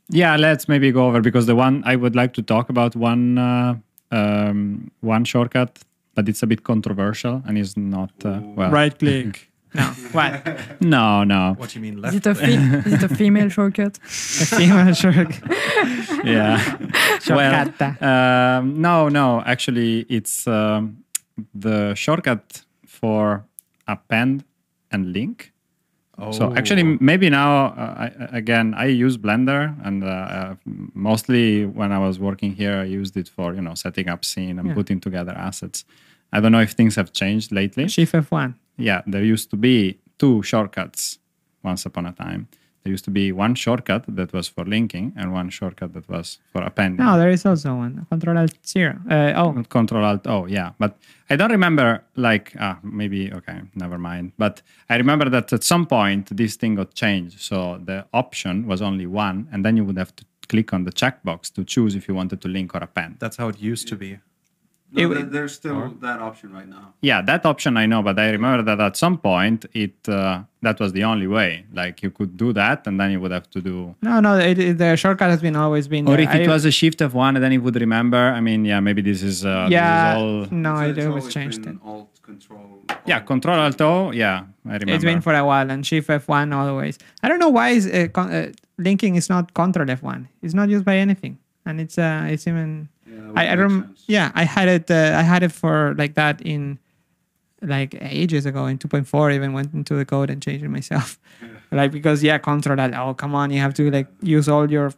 [SPEAKER 3] Yeah, let's maybe go over because the one I would like to talk about one uh, um, one shortcut, but it's a bit controversial and is not uh, well.
[SPEAKER 2] Right click. [LAUGHS] no, what?
[SPEAKER 3] No, no.
[SPEAKER 4] what do you mean
[SPEAKER 5] Is
[SPEAKER 4] left?
[SPEAKER 5] it a fe- is it a female [LAUGHS] shortcut?
[SPEAKER 2] A female shortcut. [LAUGHS]
[SPEAKER 3] Yeah. well,
[SPEAKER 2] Shortcut.
[SPEAKER 3] um, no, no. Actually, it's um, the shortcut for append and link. Oh. So actually, maybe now uh, I, again I use Blender, and uh, uh, mostly when I was working here, I used it for you know setting up scene and
[SPEAKER 2] Yeah.
[SPEAKER 3] putting together assets. I don't know if things have changed lately.
[SPEAKER 2] Shift F1.
[SPEAKER 3] Yeah, there used to be two shortcuts once upon a time. There used to be one shortcut that was for linking and one shortcut that was for appending.
[SPEAKER 2] No, there is also one. Control Alt Zero. Uh, oh,
[SPEAKER 3] Control Alt O, yeah. But I don't remember, like, ah, maybe, okay, never mind. But I remember that at some point this thing got changed. So the option was only one, and then you would have to click on the checkbox to choose if you wanted to link or append.
[SPEAKER 4] That's how it used to be.
[SPEAKER 1] No,
[SPEAKER 2] It-
[SPEAKER 1] there's still that option right now.
[SPEAKER 3] Yeah, that option I know, but I remember that at some point it uh, that was the only way. Like you could do that, and then you would have to do
[SPEAKER 2] no, no. It, it- the shortcut has been always been.
[SPEAKER 3] Or
[SPEAKER 2] there.
[SPEAKER 3] if it
[SPEAKER 2] I-
[SPEAKER 3] was a shift of one, and then it would remember. I mean, yeah, maybe this is, uh,
[SPEAKER 2] yeah,
[SPEAKER 3] this is all.
[SPEAKER 2] no,
[SPEAKER 1] So
[SPEAKER 2] it
[SPEAKER 1] it's
[SPEAKER 2] always
[SPEAKER 1] always
[SPEAKER 2] changed it.
[SPEAKER 1] Alt Control.
[SPEAKER 3] Yeah, Control Alt O. Yeah, I remember.
[SPEAKER 2] It's been for a while, and Shift F1 always. I don't know why is uh, con- uh, linking is not Control F1. It's not used by anything, and it's uh, it's even.
[SPEAKER 1] Yeah,
[SPEAKER 2] I, I
[SPEAKER 1] make
[SPEAKER 2] rem-
[SPEAKER 1] sense.
[SPEAKER 2] yeah, I had it. Uh, I had it for like that in like ages ago in 2.4. Even went into the code and changed it myself. like because yeah, Control Alt. Oh come on, you have to like use all your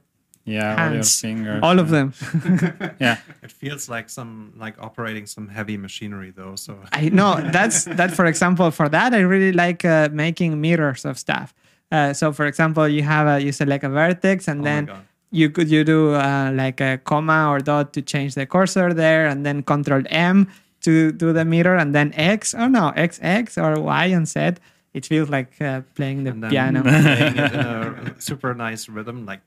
[SPEAKER 3] yeah, all your
[SPEAKER 2] hands,
[SPEAKER 3] fingers.
[SPEAKER 2] all of them. [LAUGHS] [LAUGHS]
[SPEAKER 3] Yeah,
[SPEAKER 4] It feels like some like operating some heavy machinery though. So
[SPEAKER 2] I know that's that. For example, for that, I really like uh, making mirrors of stuff. Uh, so, for example, you have a you select a vertex, and
[SPEAKER 4] Oh my
[SPEAKER 2] then
[SPEAKER 4] God.
[SPEAKER 2] You could you do uh, like a comma or dot to change the cursor there, and then Control M to do the mirror, and then X or no X X or Y and Z. It feels like uh, playing the piano. [LAUGHS]
[SPEAKER 4] playing it in a [LAUGHS] super nice rhythm, like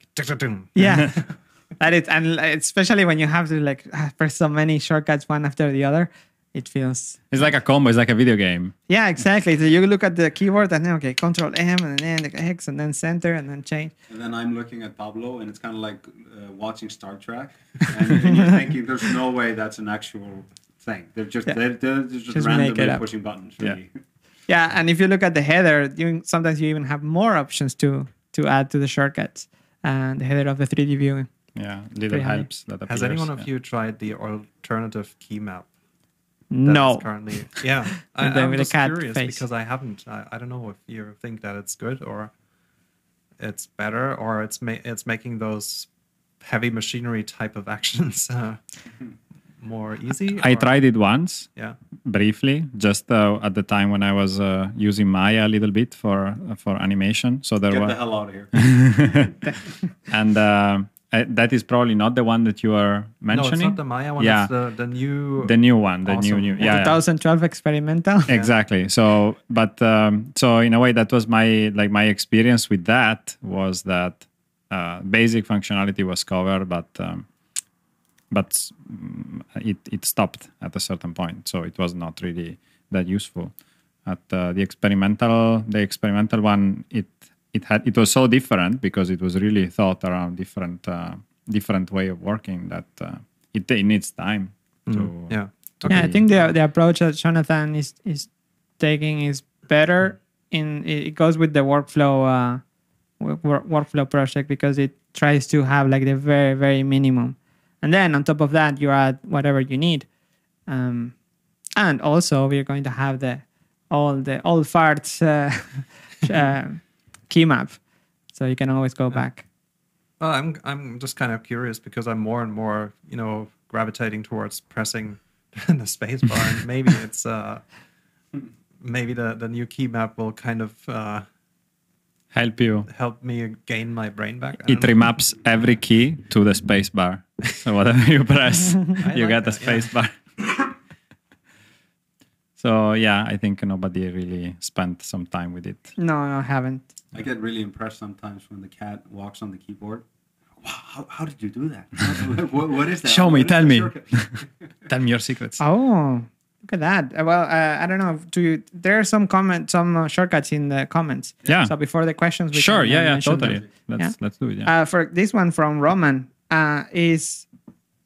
[SPEAKER 2] yeah, [LAUGHS] that is, and especially when you have to like [SIGHS] press so many shortcuts one after the other, it feels
[SPEAKER 3] it's like a combo. It's like a video game.
[SPEAKER 2] Yeah, exactly. So you look at the keyboard and then okay, Control M and then the X and then center and then change.
[SPEAKER 1] And then I'm looking at Pablo, and it's kind of like uh, watching Star Trek, and, and you're thinking, "There's no way that's an actual thing. They're just
[SPEAKER 2] Yeah.
[SPEAKER 1] they're, they're just,
[SPEAKER 2] Just
[SPEAKER 1] randomly pushing buttons."
[SPEAKER 3] Yeah.
[SPEAKER 1] Really.
[SPEAKER 2] Yeah, and if you look at the header, you sometimes you even have more options to to add to the shortcuts and the header of the 3D view.
[SPEAKER 3] Yeah, little
[SPEAKER 2] Pretty handy.
[SPEAKER 3] helps. That
[SPEAKER 4] Has
[SPEAKER 3] appears,
[SPEAKER 4] anyone of
[SPEAKER 3] yeah.
[SPEAKER 4] you tried the alternative key map? That
[SPEAKER 2] No,
[SPEAKER 4] is currently yeah. [LAUGHS] I, i'm just curious
[SPEAKER 2] face.
[SPEAKER 4] because I haven't. I, I don't know if you think that it's good or it's better or it's ma- it's making those heavy machinery type of [LAUGHS] actions uh, [LAUGHS] more easy.
[SPEAKER 3] I
[SPEAKER 4] or-
[SPEAKER 3] tried it once
[SPEAKER 4] Yeah.
[SPEAKER 3] briefly, just uh, at the time when I was uh, using Maya a little bit for for animation. So there
[SPEAKER 1] Get
[SPEAKER 3] was
[SPEAKER 1] the hell out of here.
[SPEAKER 3] and uh, that is probably not the one that you are mentioning.
[SPEAKER 4] No, it's not the Maya one.
[SPEAKER 3] Yeah.
[SPEAKER 4] It's the, the new.
[SPEAKER 3] the new one, the new
[SPEAKER 4] Awesome.
[SPEAKER 3] new.
[SPEAKER 4] The
[SPEAKER 3] Yeah, yeah.
[SPEAKER 2] 2012 experimental. [LAUGHS]
[SPEAKER 3] exactly so but um, so in a way that was my like my experience with that was that uh, basic functionality was covered but um, but mm, it, it stopped at a certain point so it was not really that useful at uh, the experimental the experimental one it it had it was so different because it was really thought around different uh, different way of working that uh, it, it needs time to
[SPEAKER 4] Mm, yeah.
[SPEAKER 2] Yeah, I think the the approach that Jonathan is is taking is better. In it it goes with the workflow uh, wo- wor- workflow project because it tries to have like the very very minimum, and then on top of that you add whatever you need, um, and also we're going to have the all the old farts uh, [LAUGHS] uh, key map, so you can always go back.
[SPEAKER 4] Well, I'm I'm just kind of curious because I'm more and more, you know, gravitating towards pressing [LAUGHS] the space bar, and maybe [LAUGHS] it's uh, maybe the the new key map will kind of uh,
[SPEAKER 3] help you
[SPEAKER 4] help me gain my brain back. I
[SPEAKER 3] it
[SPEAKER 4] don't know.
[SPEAKER 3] remaps every key to the space bar. So whatever you press, [LAUGHS] you
[SPEAKER 4] like
[SPEAKER 3] get a
[SPEAKER 4] that, yeah.
[SPEAKER 3] space bar. So yeah, I think nobody really spent some time with it.
[SPEAKER 2] No, no, I haven't.
[SPEAKER 1] I get really impressed sometimes when the cat walks on the keyboard. Wow, how, how did you do that? What- [LAUGHS] [LAUGHS] what- what is that?
[SPEAKER 3] Show me,
[SPEAKER 1] What is
[SPEAKER 3] tell me. [LAUGHS] Tell me your secrets.
[SPEAKER 2] Oh, look at that. Uh, Well, uh, I don't know. Do you, there are some comment, some uh, shortcuts in the comments.
[SPEAKER 3] Yeah.
[SPEAKER 2] So before the questions, we
[SPEAKER 3] Sure,
[SPEAKER 2] can,
[SPEAKER 3] yeah, yeah, totally.
[SPEAKER 2] them.
[SPEAKER 3] Let's
[SPEAKER 2] Yeah.
[SPEAKER 3] let's do it. Yeah.
[SPEAKER 2] Uh, for this one from Roman, uh, is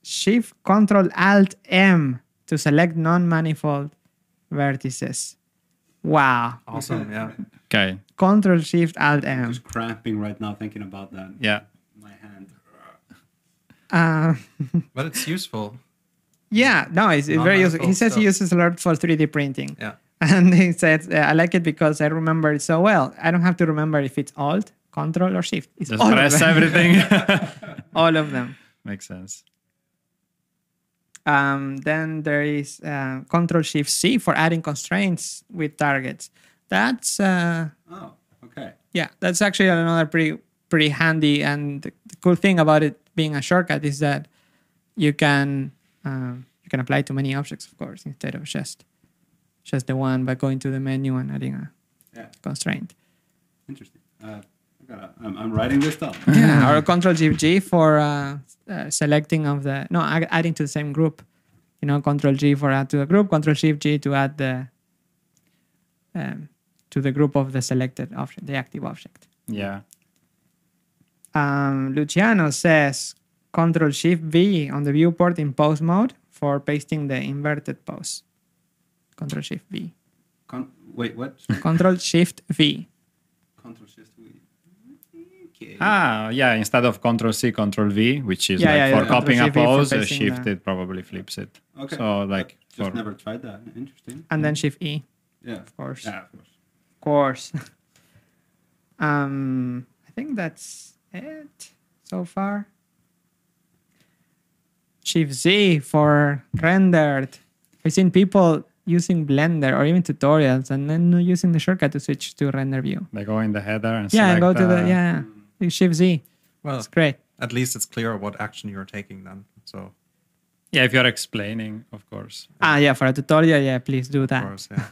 [SPEAKER 2] Shift Control Alt M to select non-manifold vertices. Wow.
[SPEAKER 4] Awesome, yeah.
[SPEAKER 3] okay.
[SPEAKER 2] Control Shift Alt
[SPEAKER 1] I'm
[SPEAKER 2] M.
[SPEAKER 1] just cramping right now thinking about that.
[SPEAKER 3] Yeah.
[SPEAKER 1] My hand.
[SPEAKER 2] Uh, [LAUGHS]
[SPEAKER 4] But it's useful.
[SPEAKER 2] yeah, no, it's, it's very useful. He
[SPEAKER 4] Non-manifold
[SPEAKER 2] says he uses a lot for 3D printing.
[SPEAKER 4] Yeah. [LAUGHS]
[SPEAKER 2] And he said, I like it because I remember it so well. I don't have to remember if it's Alt, Control, or Shift. It's
[SPEAKER 3] Just
[SPEAKER 2] all
[SPEAKER 3] press
[SPEAKER 2] of them.
[SPEAKER 3] everything. [LAUGHS]
[SPEAKER 2] all of them.
[SPEAKER 3] Makes sense.
[SPEAKER 2] Um, then there is uh, Control Shift C for adding constraints with targets. That's uh,
[SPEAKER 1] Oh, okay.
[SPEAKER 2] yeah, that's actually another pretty pretty handy. And the, cool thing about it being a shortcut is that you can um, you can apply to many objects, of course, instead of just just the one by going to the menu and adding a
[SPEAKER 1] Yeah,
[SPEAKER 2] constraint.
[SPEAKER 1] interesting. Uh, I'm, I'm writing this down.
[SPEAKER 2] Yeah, or Control Shift G for uh, uh, selecting of the no adding to the same group. You know, Control G for add to a group. Control Shift G to add the um, to the group of the selected object, the active object.
[SPEAKER 3] Yeah.
[SPEAKER 2] Um, Luciano says Control Shift V on the viewport in pose mode for pasting the inverted pose. Control Shift V.
[SPEAKER 1] Con- wait, what?
[SPEAKER 2] Control Shift V.
[SPEAKER 1] Control Shift V. Okay.
[SPEAKER 3] Ah, yeah. Instead of Control C, Control V, which is
[SPEAKER 2] Yeah,
[SPEAKER 3] like
[SPEAKER 2] yeah,
[SPEAKER 3] for
[SPEAKER 2] yeah,
[SPEAKER 3] copying a
[SPEAKER 2] Control Shift V for
[SPEAKER 3] pose, uh, Shift
[SPEAKER 2] the-
[SPEAKER 3] it probably flips it.
[SPEAKER 1] Okay.
[SPEAKER 3] So like
[SPEAKER 1] Just
[SPEAKER 3] for
[SPEAKER 1] never tried that. Interesting.
[SPEAKER 2] And then Shift E,
[SPEAKER 1] Yeah.
[SPEAKER 2] of course.
[SPEAKER 1] Yeah, of course.
[SPEAKER 2] Of course. [LAUGHS] um, I think that's it so far. Shift Z for rendered. I've seen people using Blender or even tutorials and then using the shortcut to switch to render view.
[SPEAKER 3] they go in the header and
[SPEAKER 2] yeah,
[SPEAKER 3] select,
[SPEAKER 2] go to the
[SPEAKER 3] uh,
[SPEAKER 2] yeah Shift Z.
[SPEAKER 4] Well,
[SPEAKER 2] It's great.
[SPEAKER 4] at least it's clear what action you're taking then. So,
[SPEAKER 3] Yeah, if you're explaining, of course.
[SPEAKER 2] Ah, yeah, for a tutorial, yeah, please do that.
[SPEAKER 4] of
[SPEAKER 2] that.
[SPEAKER 4] course, yeah.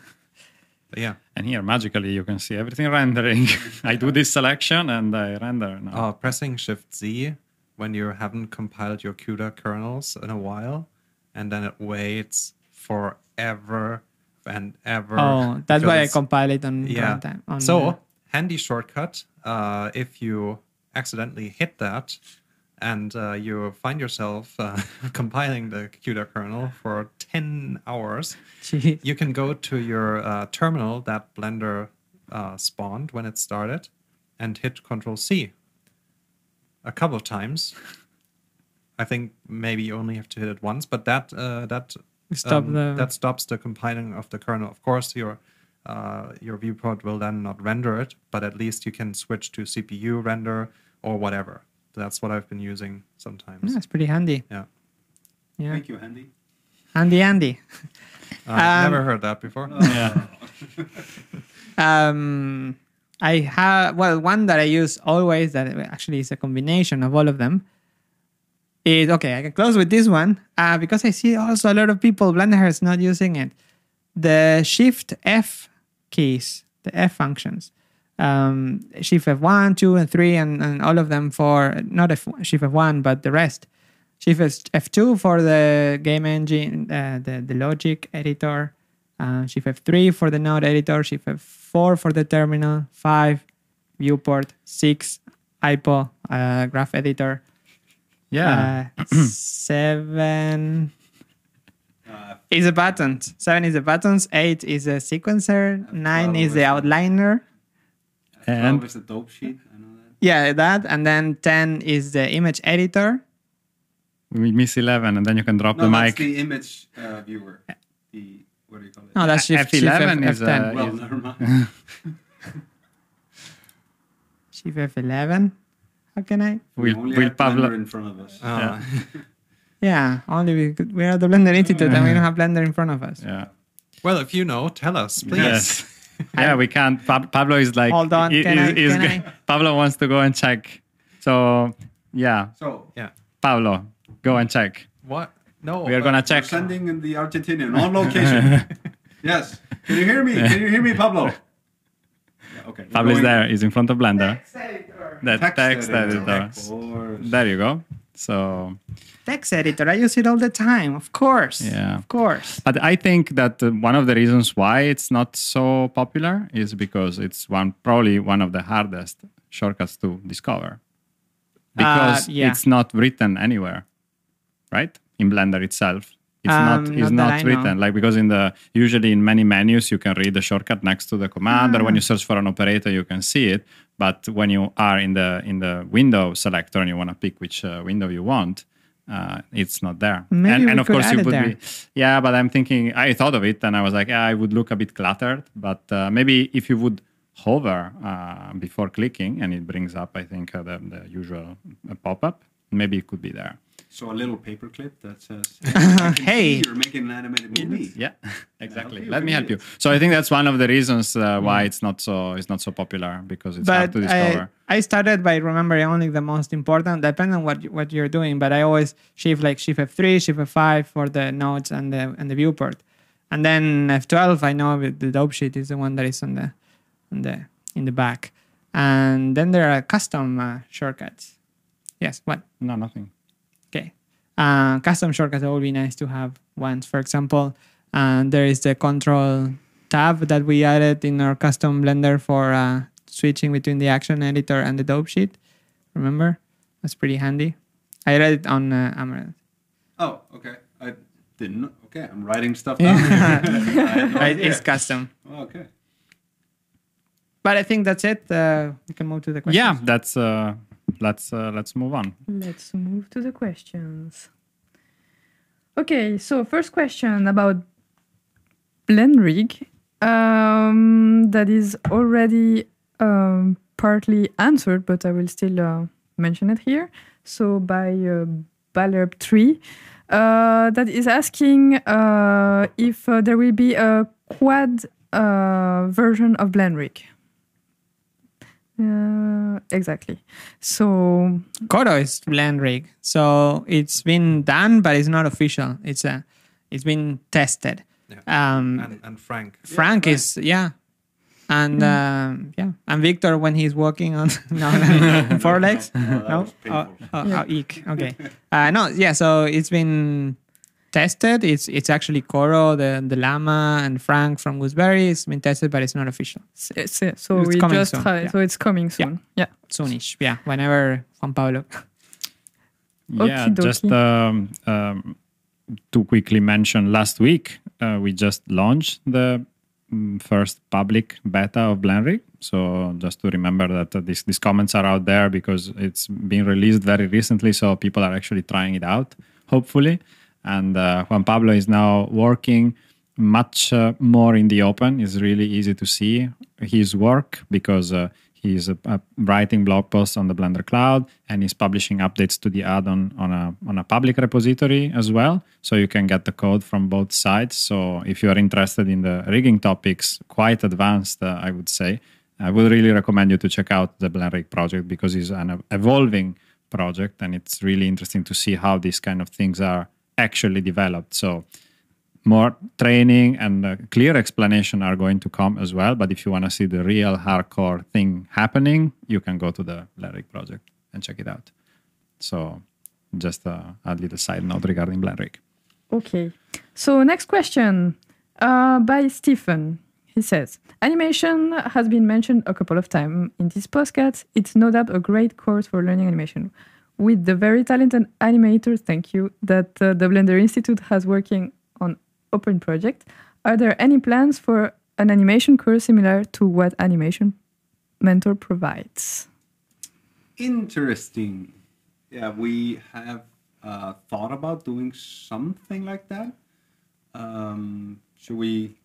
[SPEAKER 4] But yeah. [LAUGHS]
[SPEAKER 3] And here, magically, you can see everything rendering. [LAUGHS] I do this selection and I render now.
[SPEAKER 4] Uh, pressing Shift Z when you haven't compiled your CUDA kernels in a while, and then it waits forever and ever.
[SPEAKER 2] Oh, that's why I compile it on
[SPEAKER 4] yeah.
[SPEAKER 2] runtime. On
[SPEAKER 4] so
[SPEAKER 2] the-
[SPEAKER 4] handy shortcut. Uh, if you accidentally hit that and uh, you find yourself uh, [LAUGHS] compiling the CUDA kernel for 10 hours,
[SPEAKER 2] Jeez. [LAUGHS]
[SPEAKER 4] you can go to your uh, terminal that Blender uh, spawned when it started and hit Control C a couple of times. I think maybe you only have to hit it once, but that uh, that
[SPEAKER 2] Stop the-
[SPEAKER 4] that stops the compiling of the kernel. Of course, your uh, your viewport will then not render it, but at least you can switch to CPU render or whatever. That's what I've been using sometimes.
[SPEAKER 2] Yeah, it's pretty handy.
[SPEAKER 4] Yeah,
[SPEAKER 2] Yeah,
[SPEAKER 1] Thank you, Handy.
[SPEAKER 2] handy, handy. [LAUGHS]
[SPEAKER 4] I've
[SPEAKER 2] Um,
[SPEAKER 4] never heard that before.
[SPEAKER 3] yeah. [LAUGHS]
[SPEAKER 2] Um, I have well one that I use always that actually is a combination of all of them. is okay. I can close with this one uh, because I see also a lot of people Blender is not using it. The Shift F keys, the F functions, um, Shift F1, 2, and 3, and, and all of them for not F, Shift F1, but the rest. Shift F2 for the game engine, uh, the, the logic editor, uh, Shift F3 for the node editor, Shift F4 for the terminal, 5 viewport, 6 IPO uh, graph editor,
[SPEAKER 3] Yeah.
[SPEAKER 2] uh, [CLEARS THROAT] 7 is a buttons. 7 is the buttons, 8 is a sequencer, 9 is the outliner.
[SPEAKER 3] and
[SPEAKER 1] Twelve is the dope sheet. I know that.
[SPEAKER 2] Yeah, that. And then 10 is the image editor.
[SPEAKER 3] we miss 11 and then you can drop
[SPEAKER 1] No,
[SPEAKER 3] the
[SPEAKER 1] that's
[SPEAKER 3] mic.
[SPEAKER 1] the image uh, viewer. The what do you call it?
[SPEAKER 2] No, that's shift, shift
[SPEAKER 3] F11
[SPEAKER 2] F,
[SPEAKER 3] is,
[SPEAKER 2] F10.
[SPEAKER 3] uh,
[SPEAKER 1] well,
[SPEAKER 3] is-
[SPEAKER 1] never mind.
[SPEAKER 2] shift F11. How can I?
[SPEAKER 1] we
[SPEAKER 3] Will,
[SPEAKER 1] only
[SPEAKER 3] will
[SPEAKER 1] have
[SPEAKER 3] Pablo,
[SPEAKER 1] in front of us.
[SPEAKER 4] Uh,
[SPEAKER 2] Yeah, [LAUGHS] only we, could- we are the Blender Institute and we don't have Blender in front of us.
[SPEAKER 3] yeah.
[SPEAKER 4] well, if you know, tell us, please.
[SPEAKER 3] Yes. [LAUGHS] yeah, we can't. Pa- Pablo is like.
[SPEAKER 2] Hold on,
[SPEAKER 3] i-
[SPEAKER 2] can
[SPEAKER 3] is-
[SPEAKER 2] I-
[SPEAKER 3] is
[SPEAKER 2] can
[SPEAKER 3] g-
[SPEAKER 2] I?
[SPEAKER 3] Pablo wants to go and check. So, yeah,
[SPEAKER 1] So
[SPEAKER 4] Yeah.
[SPEAKER 3] Pablo, go and check.
[SPEAKER 4] What? No.
[SPEAKER 3] We are gonna check.
[SPEAKER 1] sending in the Argentinian on location. [LAUGHS] yes. Can you hear me? Can you hear me, Pablo? [LAUGHS] Yeah, okay.
[SPEAKER 3] Pablo is
[SPEAKER 1] going-
[SPEAKER 3] there. He's in front of Blender. The
[SPEAKER 1] Text,
[SPEAKER 3] text editor.
[SPEAKER 1] Of.
[SPEAKER 3] There you go. So,
[SPEAKER 2] Text editor, I use it all the time, of course.
[SPEAKER 3] Yeah.
[SPEAKER 2] Of course.
[SPEAKER 3] but I think that uh, one of the reasons why it's not so popular is because it's one probably one of the hardest shortcuts to discover because
[SPEAKER 2] yeah.
[SPEAKER 3] it's not written anywhere, right? In Blender itself, it's
[SPEAKER 2] Um,
[SPEAKER 3] not it's
[SPEAKER 2] not
[SPEAKER 3] not written like because in the usually in many menus you can read the shortcut next to the command, or when you search for an operator you can see it. But when you are in the in the window selector and you want to pick which uh, window you want, uh, it's not there.
[SPEAKER 2] Maybe
[SPEAKER 3] and, and of course
[SPEAKER 2] it
[SPEAKER 3] would
[SPEAKER 2] there.
[SPEAKER 3] be yeah, but I'm thinking I thought of it and I was like, yeah, I would look a bit cluttered. But uh, maybe if you would hover uh, before clicking and it brings up, I think, uh, the, the usual uh, pop up, maybe it could be there.
[SPEAKER 1] So a little paperclip that says, [LAUGHS] I
[SPEAKER 2] Hey.
[SPEAKER 1] you're making an animated movie.
[SPEAKER 3] Yeah, [LAUGHS] exactly. Let me help you. So I think that's one of the reasons uh, why it's not so it's not so popular because it's hard to discover.
[SPEAKER 2] I, I started by remembering only the most important, depending on what you- what you're doing. But I always shift like shift F3, shift F5 for the nodes and the and the viewport, and then F12. I know the dope sheet is the one that is on the on the in the back, and then there are custom uh, shortcuts. Yes, what?
[SPEAKER 3] no, nothing.
[SPEAKER 2] Okay. Uh, custom shortcuts that would be nice to have once. For example, uh, there is the control tab that we added in our custom Blender for uh, switching between the action editor and the dope sheet. Remember? That's pretty handy. I read it on uh, Amaranth.
[SPEAKER 1] Oh, okay. I didn't know. Okay, I'm writing stuff down. here. [LAUGHS] I had no [LAUGHS]
[SPEAKER 2] Right, it's custom.
[SPEAKER 1] Oh, okay.
[SPEAKER 2] But I think that's it. Uh, we can move to the questions.
[SPEAKER 3] Yeah, that's uh, let's uh, let's move on.
[SPEAKER 5] Let's move to the questions. Okay, so first question about Blenrig. Um, that is already um, partly answered, but I will still uh, mention it here. So by uh, Ballerb3, uh, that is asking uh, if uh, there will be a quad uh, version of Blenrig. Uh, exactly. So
[SPEAKER 2] Koro is land rig, so it's been done, but it's not official. It's a, it's been tested.
[SPEAKER 4] Yeah.
[SPEAKER 2] Um,
[SPEAKER 4] And, and Frank.
[SPEAKER 2] Frank is yeah, and um, yeah, and Victor when he's walking on [LAUGHS] no, no, [LAUGHS] no, four legs.
[SPEAKER 1] Oh, that
[SPEAKER 2] no,
[SPEAKER 1] was
[SPEAKER 2] oh,
[SPEAKER 1] painful.
[SPEAKER 2] oh,
[SPEAKER 5] Yeah.
[SPEAKER 2] oh, eek. Okay, uh, no, yeah. So it's been tested. It's it's actually Koro, the the llama, and Frank from Gooseberry. It's been tested, but it's not official.
[SPEAKER 5] So, so- so
[SPEAKER 2] It's
[SPEAKER 5] we
[SPEAKER 2] coming
[SPEAKER 5] just
[SPEAKER 2] soon,
[SPEAKER 5] try,
[SPEAKER 2] yeah.
[SPEAKER 5] so it's coming soon. Yeah.
[SPEAKER 2] Soonish, yeah. Whenever Juan Pablo. [LAUGHS]
[SPEAKER 3] Yeah,
[SPEAKER 5] Okie
[SPEAKER 3] just um, um, to quickly mention, last week uh, we just launched the mm, first public beta of Blenrig. So just to remember that uh, these these comments are out there because it's been released very recently, so people are actually trying it out. Hopefully, and uh, Juan Pablo is now working much uh, more in the open. It's really easy to see his work because uh, he's writing blog posts on the Blender Cloud and he's publishing updates to the add-on on a on a public repository as well. So you can get the code from both sides. So if you are interested in the rigging topics, quite advanced, uh, I would say, I would really recommend you to check out the Blenrig project because it's an evolving project, and it's really interesting to see how these kind of things are actually developed. So more training and clear explanation are going to come as well. But if you want to see the real hardcore thing happening, you can go to the Blenrig project and check it out. So just a, a little side note regarding Blenrig.
[SPEAKER 5] Okay. So next question uh, by Stephen. He says, animation has been mentioned a couple of times in this podcast. It's no doubt a great course for learning animation. With the very talented animators, thank you, that uh, the Blender Institute has working on open project, are there any plans for an animation course similar to what Animation Mentor provides?
[SPEAKER 1] Interesting. Yeah, we have uh, thought about doing something like that. Um, should we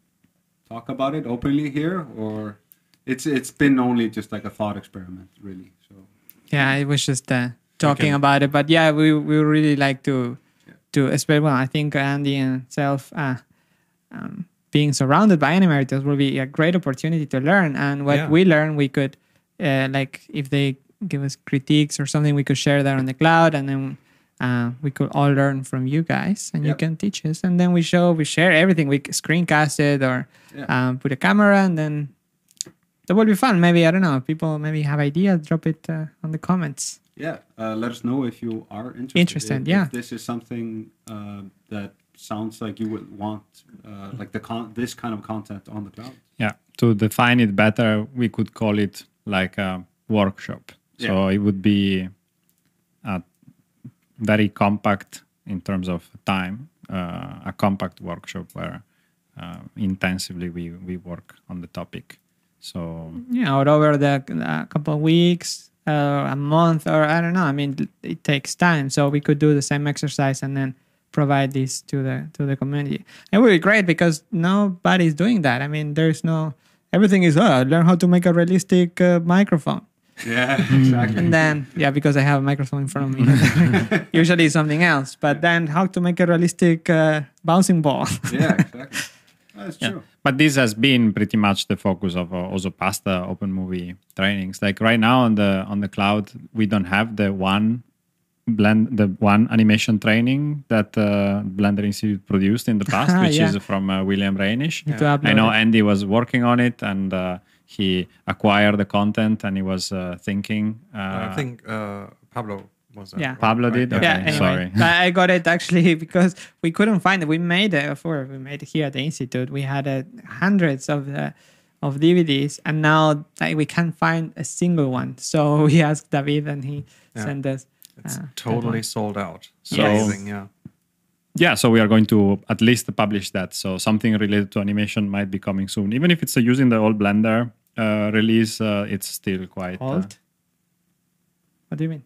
[SPEAKER 1] talk about it openly here, or it's it's been only just like a thought experiment, really? So
[SPEAKER 2] Yeah, it was just uh, talking
[SPEAKER 1] Okay.
[SPEAKER 2] about it, but yeah, we we really like to to especially well, I think Andy and self uh, um, being surrounded by animators will be a great opportunity to learn, and what
[SPEAKER 4] Yeah.
[SPEAKER 2] we learn, we could uh, like if they give us critiques or something, we could share that on the cloud, and then. Uh, we could all learn from you guys, and you can teach us. And then we show, we share everything. We screencast it or
[SPEAKER 1] Yeah.
[SPEAKER 2] um, put a camera, and then that will be fun. Maybe I don't know. People maybe have ideas. Drop it uh, on the comments.
[SPEAKER 1] Yeah, uh, let us know if you are interested.
[SPEAKER 2] Interested,
[SPEAKER 1] If-
[SPEAKER 2] yeah.
[SPEAKER 1] If this is something uh, that sounds like you would want, uh, like the con- this kind of content on the cloud.
[SPEAKER 3] Yeah, to define it better, we could call it like a workshop. Yeah. So it would be a very compact in terms of time, uh, a compact workshop where uh, intensively we, we work on the topic. So
[SPEAKER 2] Yeah, over the a couple of weeks, uh, a month, or I don't know. I mean, it takes time, so we could do the same exercise and then provide this to the to the community. It would be great because nobody's doing that. I mean, there's no everything is oh, learn how to make a realistic uh, microphone.
[SPEAKER 1] Yeah, [LAUGHS] exactly.
[SPEAKER 2] and then yeah because i have a microphone in front of me [LAUGHS] usually something else but then how to make a realistic uh, bouncing ball
[SPEAKER 1] yeah, exactly. [LAUGHS] That's
[SPEAKER 3] Yeah.
[SPEAKER 1] true.
[SPEAKER 3] But this has been pretty much the focus of uh, also past uh, open movie trainings. Like right now on the on the cloud, we don't have the one blend the one animation training that uh, Blender Institute produced in the [LAUGHS] past, which
[SPEAKER 2] Yeah.
[SPEAKER 3] is from uh, William Reynish.
[SPEAKER 2] Need to upload
[SPEAKER 3] I know. Andy was working on it and uh, he acquired the content and he was uh, thinking. Uh,
[SPEAKER 4] I think uh, Pablo was. that
[SPEAKER 2] Yeah.
[SPEAKER 4] one,
[SPEAKER 3] Pablo did?
[SPEAKER 4] Yeah.
[SPEAKER 3] Okay,
[SPEAKER 2] yeah anyway
[SPEAKER 3] sorry. [LAUGHS]
[SPEAKER 2] I I got it actually [LAUGHS] because we couldn't find it we made it before we made it here at the institute we had uh, hundreds of uh, of dvds and now like, we can't find a single one [LAUGHS] so we asked david and he
[SPEAKER 4] Yeah.
[SPEAKER 2] sent us
[SPEAKER 4] It's
[SPEAKER 2] uh,
[SPEAKER 4] totally sold out. So
[SPEAKER 3] Yes.
[SPEAKER 4] amazing, yeah.
[SPEAKER 3] yeah so we are going to at least publish that so something related to animation might be coming soon even if it's uh, using the old blender uh, release uh, it's still quite uh,
[SPEAKER 2] what do you mean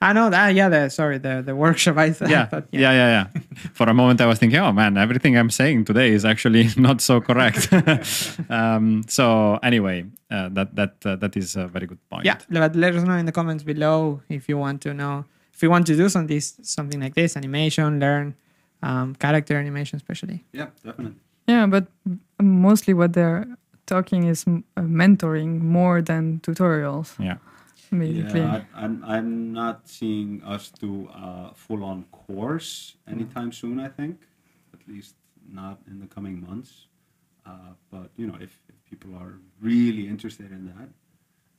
[SPEAKER 2] I know that. Yeah, the sorry, the the workshop. I thought.
[SPEAKER 3] yeah,
[SPEAKER 2] but
[SPEAKER 3] yeah, yeah, yeah. [LAUGHS] For a moment, I was thinking, oh man, everything I'm saying today is actually [LAUGHS] not so correct. [LAUGHS] um, so anyway, uh, that that uh, that is a very good point.
[SPEAKER 2] Yeah, but let us know in the comments below if you want to know if you want to do some this something like this animation, learn um, character animation, especially.
[SPEAKER 1] Yeah, definitely.
[SPEAKER 5] Yeah, but mostly what they're talking is uh, mentoring more than tutorials,
[SPEAKER 3] yeah. [LAUGHS]
[SPEAKER 5] basically.
[SPEAKER 1] Yeah, I, I'm, I'm not seeing us do a full on course anytime soon, I think. At least not in the coming months. Uh, but, you know, if, if people are really interested in that,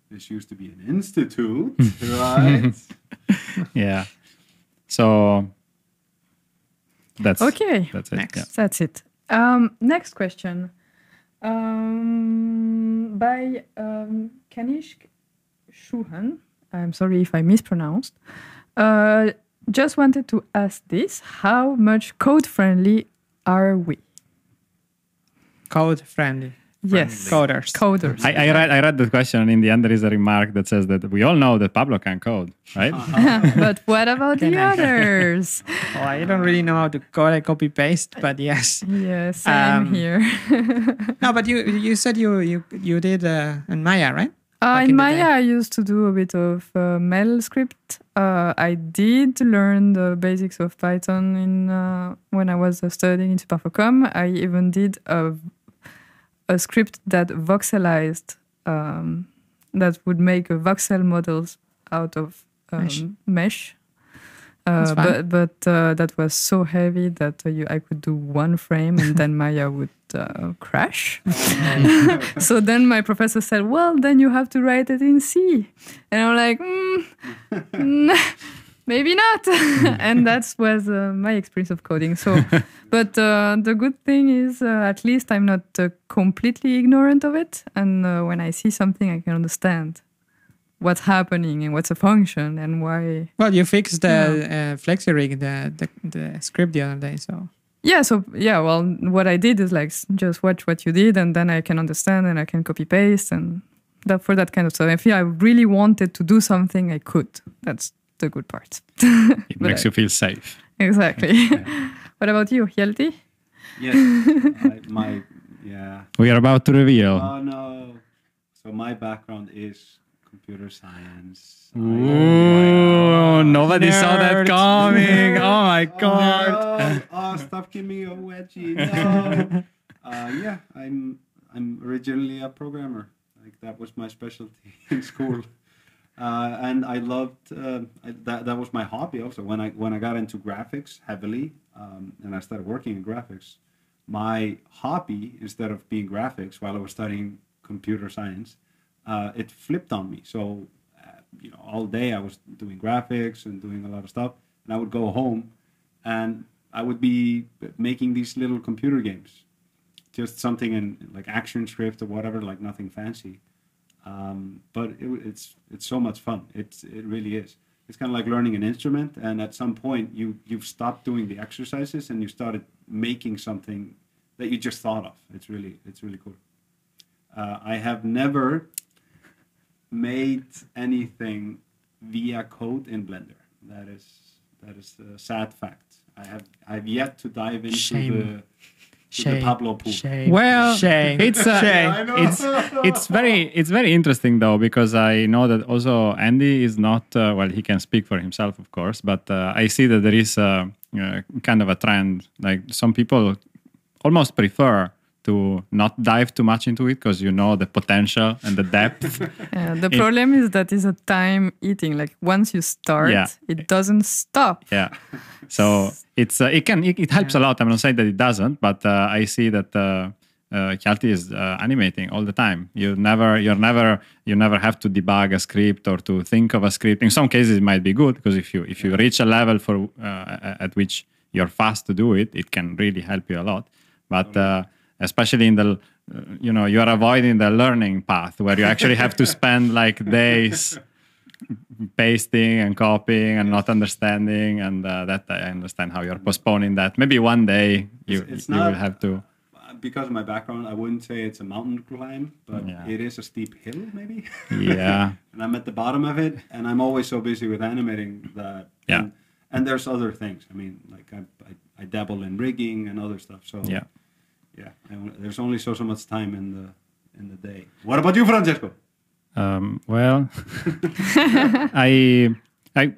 [SPEAKER 1] this used to be an institute, [LAUGHS] right? [LAUGHS]
[SPEAKER 3] yeah. So that's
[SPEAKER 5] Okay.
[SPEAKER 3] That's it.
[SPEAKER 2] Next.
[SPEAKER 3] Yeah.
[SPEAKER 5] That's it. Um, next question. Um, by um, Kanishk Shuhan. I'm sorry if I mispronounced. Uh, just wanted to ask this how much code friendly are we?
[SPEAKER 2] Code friendly
[SPEAKER 5] Yes,
[SPEAKER 2] coders.
[SPEAKER 5] coders.
[SPEAKER 3] I, I read I read the question and in the end there is a remark that says that we all know that Pablo can code, right? [LAUGHS]
[SPEAKER 5] but what about the
[SPEAKER 2] I-
[SPEAKER 5] others? [LAUGHS]
[SPEAKER 2] oh, I don't really know how to code. I copy paste, but yes.
[SPEAKER 5] yes, same
[SPEAKER 2] Um,
[SPEAKER 5] here. [LAUGHS]
[SPEAKER 2] No, but you you said you you you did uh, in Maya, right?
[SPEAKER 5] Uh, in
[SPEAKER 2] in
[SPEAKER 5] Maya. I used to do a bit of uh, Mel script. Uh, I did learn the basics of Python in uh, when I was uh, studying in Supinfocom. I even did a, a script that voxelized, um, that would make uh, voxel models out of um,
[SPEAKER 2] Mesh.
[SPEAKER 5] mesh. Uh, but but uh, that was so heavy that uh, you, I could do one frame and then [LAUGHS] Maya would uh, crash. [LAUGHS] so then my professor said, "Well, then you have to write it in C," and I'm like, mm, mm, [LAUGHS] "Maybe not." [LAUGHS] and that was uh, my experience of coding. So, but uh, the good thing is, uh, at least I'm not uh, completely ignorant of it, and uh, when I see something, I can understand what's happening and what's a function and why
[SPEAKER 2] Well, you fixed the uh, FlexiRig, the, the the script the other day, so
[SPEAKER 5] Yeah, so yeah, well, what I did is like just watch what you did, and then I can understand and I can copy paste and that for that kind of stuff. If I really wanted to do something, I could. That's the good part. [LAUGHS]
[SPEAKER 3] It makes
[SPEAKER 5] I-
[SPEAKER 3] you feel safe.
[SPEAKER 5] exactly. [LAUGHS] what about you, Hjalti?
[SPEAKER 1] Yes, [LAUGHS] I, my yeah.
[SPEAKER 3] We are about to reveal.
[SPEAKER 1] Oh no! So my background is computer science.
[SPEAKER 3] Ooh, nobody saw that
[SPEAKER 2] Nerd.
[SPEAKER 3] coming. [LAUGHS] Oh my
[SPEAKER 1] Oh,
[SPEAKER 3] god.
[SPEAKER 1] no. Oh, stop giving me a wedgie. No. uh, yeah, I'm I'm originally a programmer. Like that was my specialty [LAUGHS] in school. Uh, and I loved uh, I, that. That was my hobby also. When I when I got into graphics heavily, um, and I started working in graphics, my hobby instead of being graphics while I was studying computer science, uh, it flipped on me. So, uh, you know, all day I was doing graphics and doing a lot of stuff, and I would go home, and I would be making these little computer games, just something in like action script or whatever, like nothing fancy. Um, but it, it's it's so much fun. It's it really is. It's kind of like learning an instrument, and at some point you you've stopped doing the exercises and you started making something that you just thought of. It's really it's really cool. Uh, I have never made anything via code in Blender. That is that is a sad fact. I have I've yet to dive into
[SPEAKER 2] Shame.
[SPEAKER 1] the to the Pablo pool.
[SPEAKER 2] Shame.
[SPEAKER 3] Well,
[SPEAKER 2] shame.
[SPEAKER 3] it's uh,
[SPEAKER 2] shame.
[SPEAKER 3] It's it's very it's very interesting though because I know that also Andy is not uh, well he can speak for himself of course but uh, I see that there is a, uh, kind of a trend like some people almost prefer to not dive too much into it because you know the potential and the depth [LAUGHS]
[SPEAKER 5] Yeah, [LAUGHS] the
[SPEAKER 3] It-
[SPEAKER 5] problem is that it's a time eating. Like once you start,
[SPEAKER 3] Yeah.
[SPEAKER 5] it doesn't stop.
[SPEAKER 3] yeah so [LAUGHS] it's uh, it can it, it helps a lot i'm not saying that it doesn't but uh, i see that uh, uh, is uh, animating all the time. You never, you're never, you never have to debug a script or to think of a script. In some cases, it might be good because if you if you reach a level for uh, at which you're fast to do it, it can really help you a lot. But uh, especially in the, uh, you know, you are avoiding the learning path where you actually have to spend like days pasting and copying and not understanding and uh, that i understand how you're postponing that maybe one day you,
[SPEAKER 1] It's- it's
[SPEAKER 3] you
[SPEAKER 1] not-
[SPEAKER 3] will have to
[SPEAKER 1] Because of my background, I wouldn't say it's a mountain climb, but
[SPEAKER 3] Yeah.
[SPEAKER 1] it is a steep hill, maybe.
[SPEAKER 3] yeah [LAUGHS]
[SPEAKER 1] and I'm at the bottom of it, and I'm always so busy with animating that.
[SPEAKER 3] Yeah.
[SPEAKER 1] And, and there's other things. I mean, like I, I, I dabble in rigging and other stuff. So
[SPEAKER 3] yeah
[SPEAKER 1] yeah. There's only so so much time in the in the day. What about you, Francesco?
[SPEAKER 3] Um, well, [LAUGHS] I, I,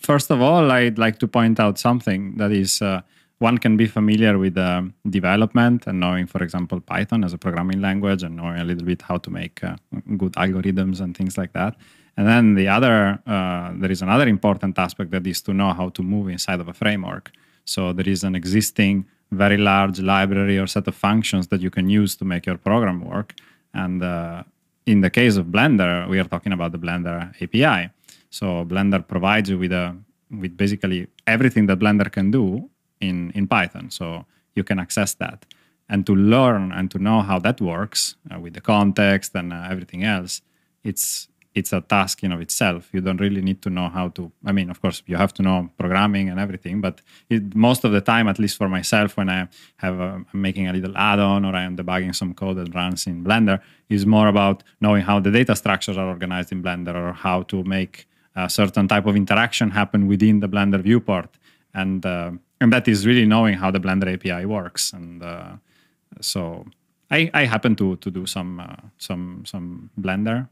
[SPEAKER 3] first of all, I'd like to point out something that is uh, one can be familiar with um, development and knowing, for example, Python as a programming language and knowing a little bit how to make uh, good algorithms and things like that. And then the other, uh, there is another important aspect that is to know how to move inside of a framework. So there is an existing very large library or set of functions that you can use to make your program work. And uh, in the case of Blender, we are talking about the Blender API. So Blender provides you with a with basically everything that Blender can do in in Python. So you can access that, and to learn and to know how that works uh, with the context and uh, everything else, it's it's a task in of itself. You don't really need to know how to. I mean, of course, you have to know programming and everything, but it, most of the time, at least for myself, when I have a, I'm making a little add-on or I am debugging some code that runs in Blender, is more about knowing how the data structures are organized in Blender or how to make a certain type of interaction happen within the Blender viewport, and uh, and that is really knowing how the Blender API works. And uh, so I, I happen to to do some uh, some some Blender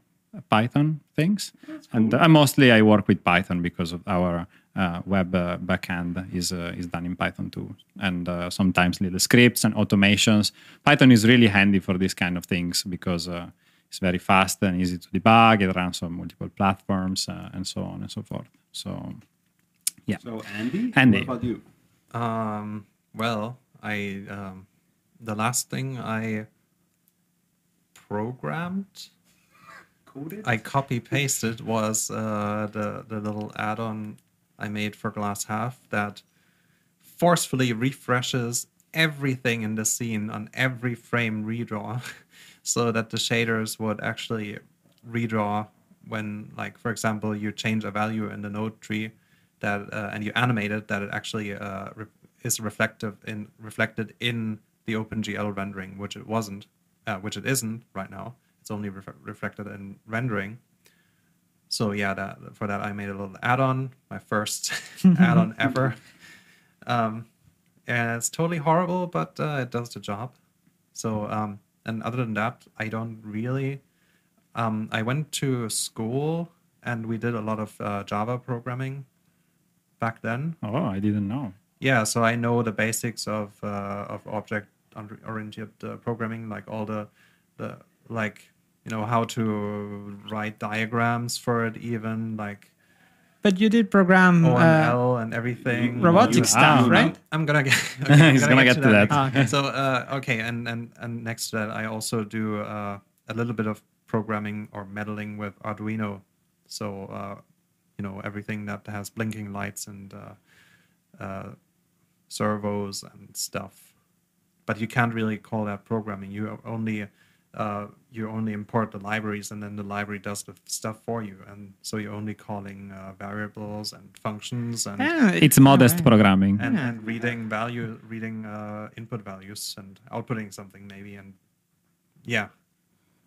[SPEAKER 3] Python things, and uh, mostly I work with Python because of our uh, web uh, backend is uh, is done in Python too, and uh, sometimes little scripts and automations. Python is really handy for these kind of things because uh, It's very fast and easy to debug. It runs on multiple platforms uh, and so on and so forth. So Yeah.
[SPEAKER 1] So Andy,
[SPEAKER 3] Andy.
[SPEAKER 1] what about you?
[SPEAKER 4] Um, well, I um, the last thing I programmed,
[SPEAKER 1] Coded?
[SPEAKER 4] I copy pasted was uh, the the little add-on I made for Glass Half that forcefully refreshes everything in the scene on every frame redraw, [LAUGHS] so that the shaders would actually redraw when, like, for example, you change a value in the node tree that uh, and you animate it that it actually uh, re- is reflective in reflected in the OpenGL rendering, which it wasn't, uh, which it isn't right now. It's only ref- reflected in rendering. So yeah, that for that I made a little add-on, my first [LAUGHS] add-on ever. Um, and it's totally horrible, but uh, it does the job. So um, and other than that, I don't really. Um, I went to school and we did a lot of uh, Java programming back then.
[SPEAKER 3] Oh, I didn't know.
[SPEAKER 4] Yeah, so I know the basics of uh, of object oriented uh, programming, like all the the like you know how to write diagrams for it, even like
[SPEAKER 2] But you did program uh,
[SPEAKER 4] OML and everything.
[SPEAKER 2] robotic stuff, right?
[SPEAKER 4] I'm gonna get. [LAUGHS] okay, I'm
[SPEAKER 3] He's gonna get to that.
[SPEAKER 2] Ah, okay.
[SPEAKER 4] So uh, okay, and and and next to that, I also do uh, a little bit of programming or meddling with Arduino. So uh, you know everything that has blinking lights and uh, uh, servos and stuff. But you can't really call that programming. You only uh, you only import the libraries, and then the library does the stuff for you. And so you're only calling uh, variables and functions and
[SPEAKER 2] Yeah,
[SPEAKER 3] It's modest
[SPEAKER 2] alright.
[SPEAKER 3] programming.
[SPEAKER 4] and,
[SPEAKER 2] Yeah.
[SPEAKER 4] and reading value reading uh, input values and outputting something maybe and yeah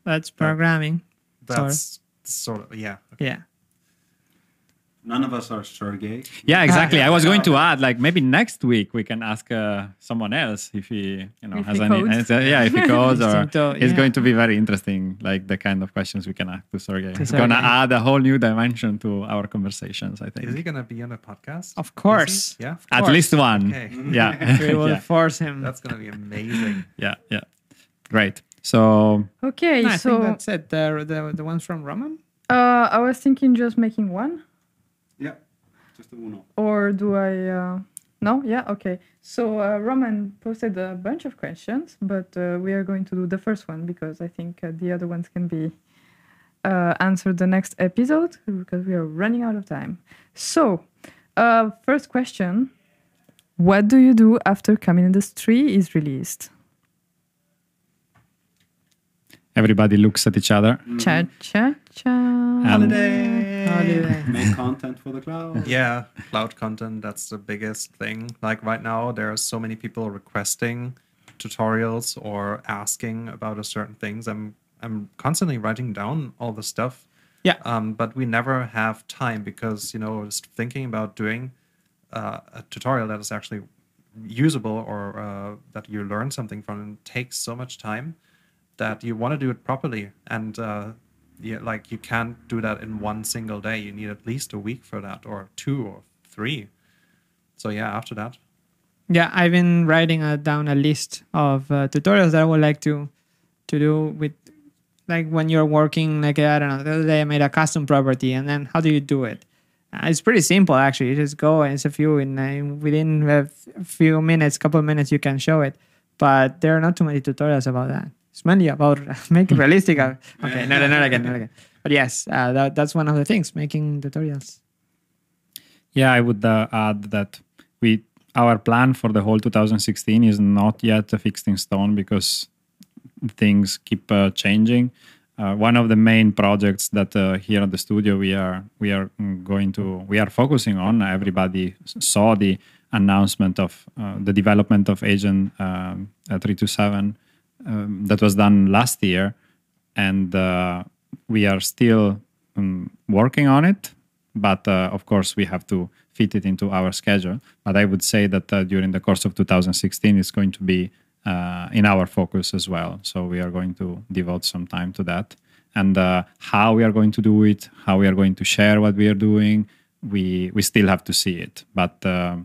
[SPEAKER 2] That's programming.
[SPEAKER 4] that's sort of yeah
[SPEAKER 2] Yeah.
[SPEAKER 1] None of us are Sergey.
[SPEAKER 3] Yeah, exactly. I was going to [LAUGHS] add, like, maybe next week we can ask uh, someone else if he, you know,
[SPEAKER 5] If
[SPEAKER 3] has any.
[SPEAKER 5] codes.
[SPEAKER 3] uh, yeah, if he [LAUGHS] codes, or
[SPEAKER 2] Interesting thought,
[SPEAKER 3] it's going to be very interesting, like the kind of questions we can ask to Sergey. It's going to add a whole new dimension to our conversations. I think
[SPEAKER 4] is he gonna be on a podcast
[SPEAKER 2] Of course.
[SPEAKER 4] yeah
[SPEAKER 3] at
[SPEAKER 2] course.
[SPEAKER 3] least one.
[SPEAKER 4] Okay.
[SPEAKER 3] Yeah, [LAUGHS]
[SPEAKER 2] We will
[SPEAKER 3] yeah,
[SPEAKER 2] force him.
[SPEAKER 4] that's gonna be amazing
[SPEAKER 3] yeah, yeah. Great. So
[SPEAKER 5] Okay,
[SPEAKER 2] No, I
[SPEAKER 5] so
[SPEAKER 2] think that's it. The, the, the ones from Roman?
[SPEAKER 5] uh, I was thinking just making one,
[SPEAKER 1] Yeah, just the uno.
[SPEAKER 5] or do I? Uh... No, yeah, okay. So uh, Roman posted a bunch of questions, but uh, we are going to do the first one because I think uh, the other ones can be uh, answered the next episode because we are running out of time. So, uh, first question: What do you do after Caminandes is released?
[SPEAKER 3] everybody looks at each other.
[SPEAKER 5] Cha cha cha.
[SPEAKER 3] And-
[SPEAKER 1] Holiday.
[SPEAKER 2] Holiday. [LAUGHS]
[SPEAKER 1] Make content for the cloud.
[SPEAKER 4] yeah cloud content that's the biggest thing like right now there are so many people requesting tutorials or asking about a certain things i'm i'm constantly writing down all the stuff
[SPEAKER 2] Yeah.
[SPEAKER 4] um, but we never have time because you know just thinking about doing uh, a tutorial that is actually usable or uh, that you learn something from takes so much time that you want to do it properly and uh, yeah, like you can't do that in one single day you need at least a week for that or two or three so yeah after that
[SPEAKER 2] Yeah, I've been writing uh, down a list of uh, tutorials that I would like to to do with like when you're working like I don't know the other day I made a custom property and then how do you do it? Uh, it's pretty simple actually. You just go and it's a few in uh, within a few minutes, couple minutes you can show it. But there are not too many tutorials about that. It's mainly about [LAUGHS] making realistic. uh, [LAUGHS] okay, no, no, not again, not again. But yes, uh, that, that's one of the things making tutorials.
[SPEAKER 3] Yeah, I would uh, add that we our plan for the whole 2016 is not yet fixed in stone because things keep uh, changing. Uh, one of the main projects that uh, here at the studio we are we are going to we are focusing on. Everybody saw the announcement of uh, the development of Agent um, uh, 327 um, that was done last year, and uh, we are still um, working on it but uh, of course we have to fit it into our schedule. But i would say that uh, during the course of 2016 it's going to be uh, in our focus as well. So we are going to devote some time to that. And uh, how we are going to do it how we are going to share what we are doing we we still have to see it. But uh,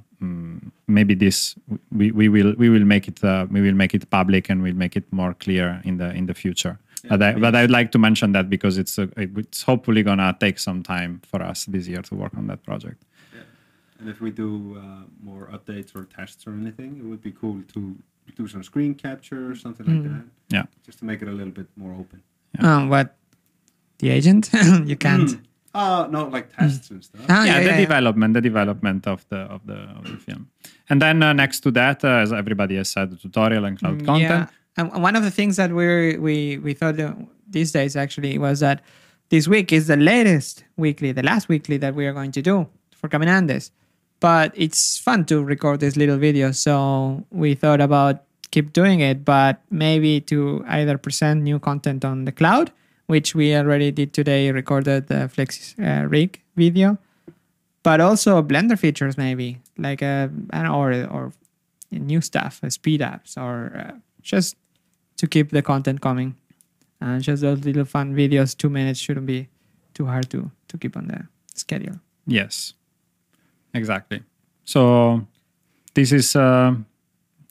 [SPEAKER 3] maybe this we, we will we will make it uh, we will make it public and we'll make it more clear in the in the future but I, but I'd like to mention that because it's uh, it's hopefully gonna take some time for us this year to work on that project.
[SPEAKER 1] And if we do uh, more updates or tests or anything, it would be cool to do some screen capture or something like that.
[SPEAKER 3] Yeah.
[SPEAKER 1] Just to make it a little bit more open.
[SPEAKER 2] Um, what? The agent? [LAUGHS] you can't.
[SPEAKER 1] Uh, no, like tests and stuff.
[SPEAKER 2] Ah,
[SPEAKER 3] yeah,
[SPEAKER 2] yeah,
[SPEAKER 3] the
[SPEAKER 2] yeah.
[SPEAKER 3] development, the development of the of the of the film, and then uh, next to that, uh, as everybody has said, the tutorial and cloud content.
[SPEAKER 2] Yeah, and one of the things that we we we thought uh, these days actually was that this week is the latest weekly, the last weekly that we are going to do for Caminandes. But it's fun to record these little videos, so we thought about keep doing it, but maybe to either present new content on the cloud, which we already did today, recorded the Flex uh, rig video, but also Blender features maybe like uh, I or or new stuff, uh, speed ups, or uh, just to keep the content coming. And just those little fun videos, two minutes shouldn't be too hard to to keep on the schedule.
[SPEAKER 3] Yes, exactly. So this is uh,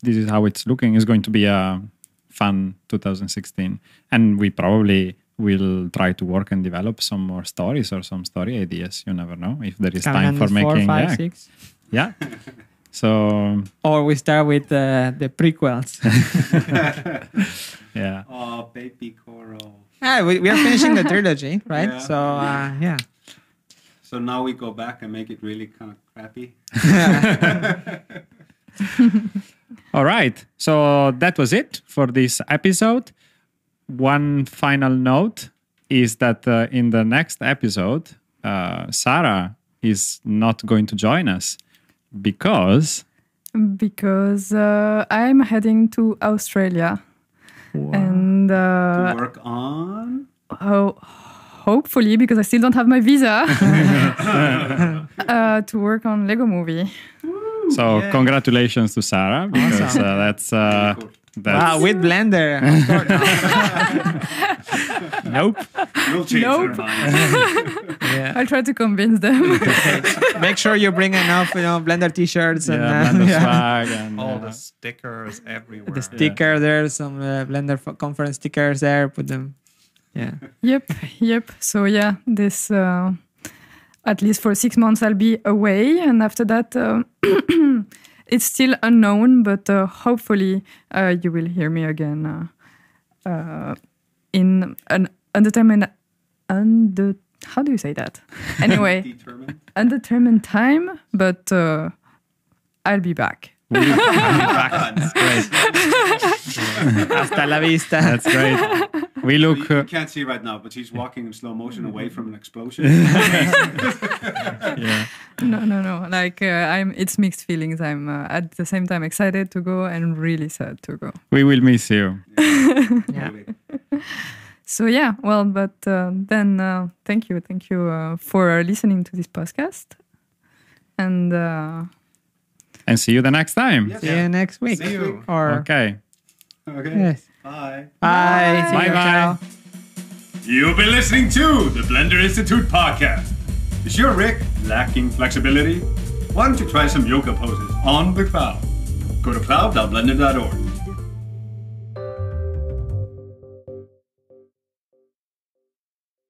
[SPEAKER 3] this is how it's looking. It's going to be a fun 2016, and we probably will try to work and develop some more stories or some story ideas. You never know if there is time for
[SPEAKER 2] four,
[SPEAKER 3] making.
[SPEAKER 2] five,
[SPEAKER 3] yeah,
[SPEAKER 2] six.
[SPEAKER 3] yeah. So
[SPEAKER 2] Or we start with uh, the prequels. [LAUGHS]
[SPEAKER 3] yeah, [LAUGHS]
[SPEAKER 1] Oh, baby Koro.
[SPEAKER 2] ah, we, we are finishing the [LAUGHS] trilogy, right?
[SPEAKER 1] Yeah.
[SPEAKER 2] So uh, yeah.
[SPEAKER 1] So now we go back and make it really kind of crappy.
[SPEAKER 3] All right. So that was it for this episode. One final note is that uh, in the next episode, uh, Sarah is not going to join us because
[SPEAKER 5] because uh, I'm heading to Australia and
[SPEAKER 1] to
[SPEAKER 5] uh,
[SPEAKER 1] work on.
[SPEAKER 5] ho- hopefully because I still don't have my visa [LAUGHS] uh, to work on Lego Movie.
[SPEAKER 3] so
[SPEAKER 1] Yeah.
[SPEAKER 3] congratulations to Sarah because
[SPEAKER 2] Awesome.
[SPEAKER 3] uh, that's uh,
[SPEAKER 1] Cool.
[SPEAKER 3] That's
[SPEAKER 2] Wow, with Blender. [LAUGHS] [LAUGHS]
[SPEAKER 3] nope.
[SPEAKER 1] We'll change
[SPEAKER 5] Nope.
[SPEAKER 1] their minds. [LAUGHS]
[SPEAKER 2] yeah.
[SPEAKER 5] I'll try to convince them.
[SPEAKER 2] Make sure you bring enough, you know, Blender T-shirts and uh,
[SPEAKER 3] Blender
[SPEAKER 2] yeah.
[SPEAKER 3] swag and
[SPEAKER 4] All
[SPEAKER 3] uh,
[SPEAKER 4] the stickers everywhere.
[SPEAKER 2] the sticker there, some uh, Blender fo- conference stickers there. Put them. Yeah.
[SPEAKER 5] Yep, yep. So yeah, this uh, at least for six months I'll be away, and after that uh, [CLEARS THROAT] it's still unknown. But uh, hopefully uh, you will hear me again uh, uh, in an undetermined under. How do you say that? Anyway, [LAUGHS] undetermined time, but uh, I'll be back.
[SPEAKER 3] That's great.
[SPEAKER 2] Hasta la vista.
[SPEAKER 3] That's great. We
[SPEAKER 1] You,
[SPEAKER 3] look.
[SPEAKER 1] you
[SPEAKER 3] Uh,
[SPEAKER 1] can't see right now, but he's walking in slow motion away from an explosion. [LAUGHS]
[SPEAKER 3] yeah.
[SPEAKER 5] No, no, no. Like uh, I'm, it's mixed feelings. I'm uh, at the same time excited to go and really sad to go.
[SPEAKER 3] We will miss you. [LAUGHS]
[SPEAKER 2] Yeah. [LAUGHS]
[SPEAKER 5] So yeah, well, but uh, then uh, thank you, thank you uh, for listening to this podcast, and uh,
[SPEAKER 3] And see you the next time.
[SPEAKER 1] Yes.
[SPEAKER 2] See you next week.
[SPEAKER 1] See you.
[SPEAKER 2] Or
[SPEAKER 3] Okay.
[SPEAKER 1] Okay.
[SPEAKER 2] yes.
[SPEAKER 1] Bye.
[SPEAKER 2] Bye. See
[SPEAKER 3] Bye
[SPEAKER 2] you.
[SPEAKER 3] bye.
[SPEAKER 2] Ciao.
[SPEAKER 1] You've been listening to the Blender Institute podcast. Is your rig lacking flexibility? Why don't you try some yoga poses on the cloud? Go to cloud.blender.org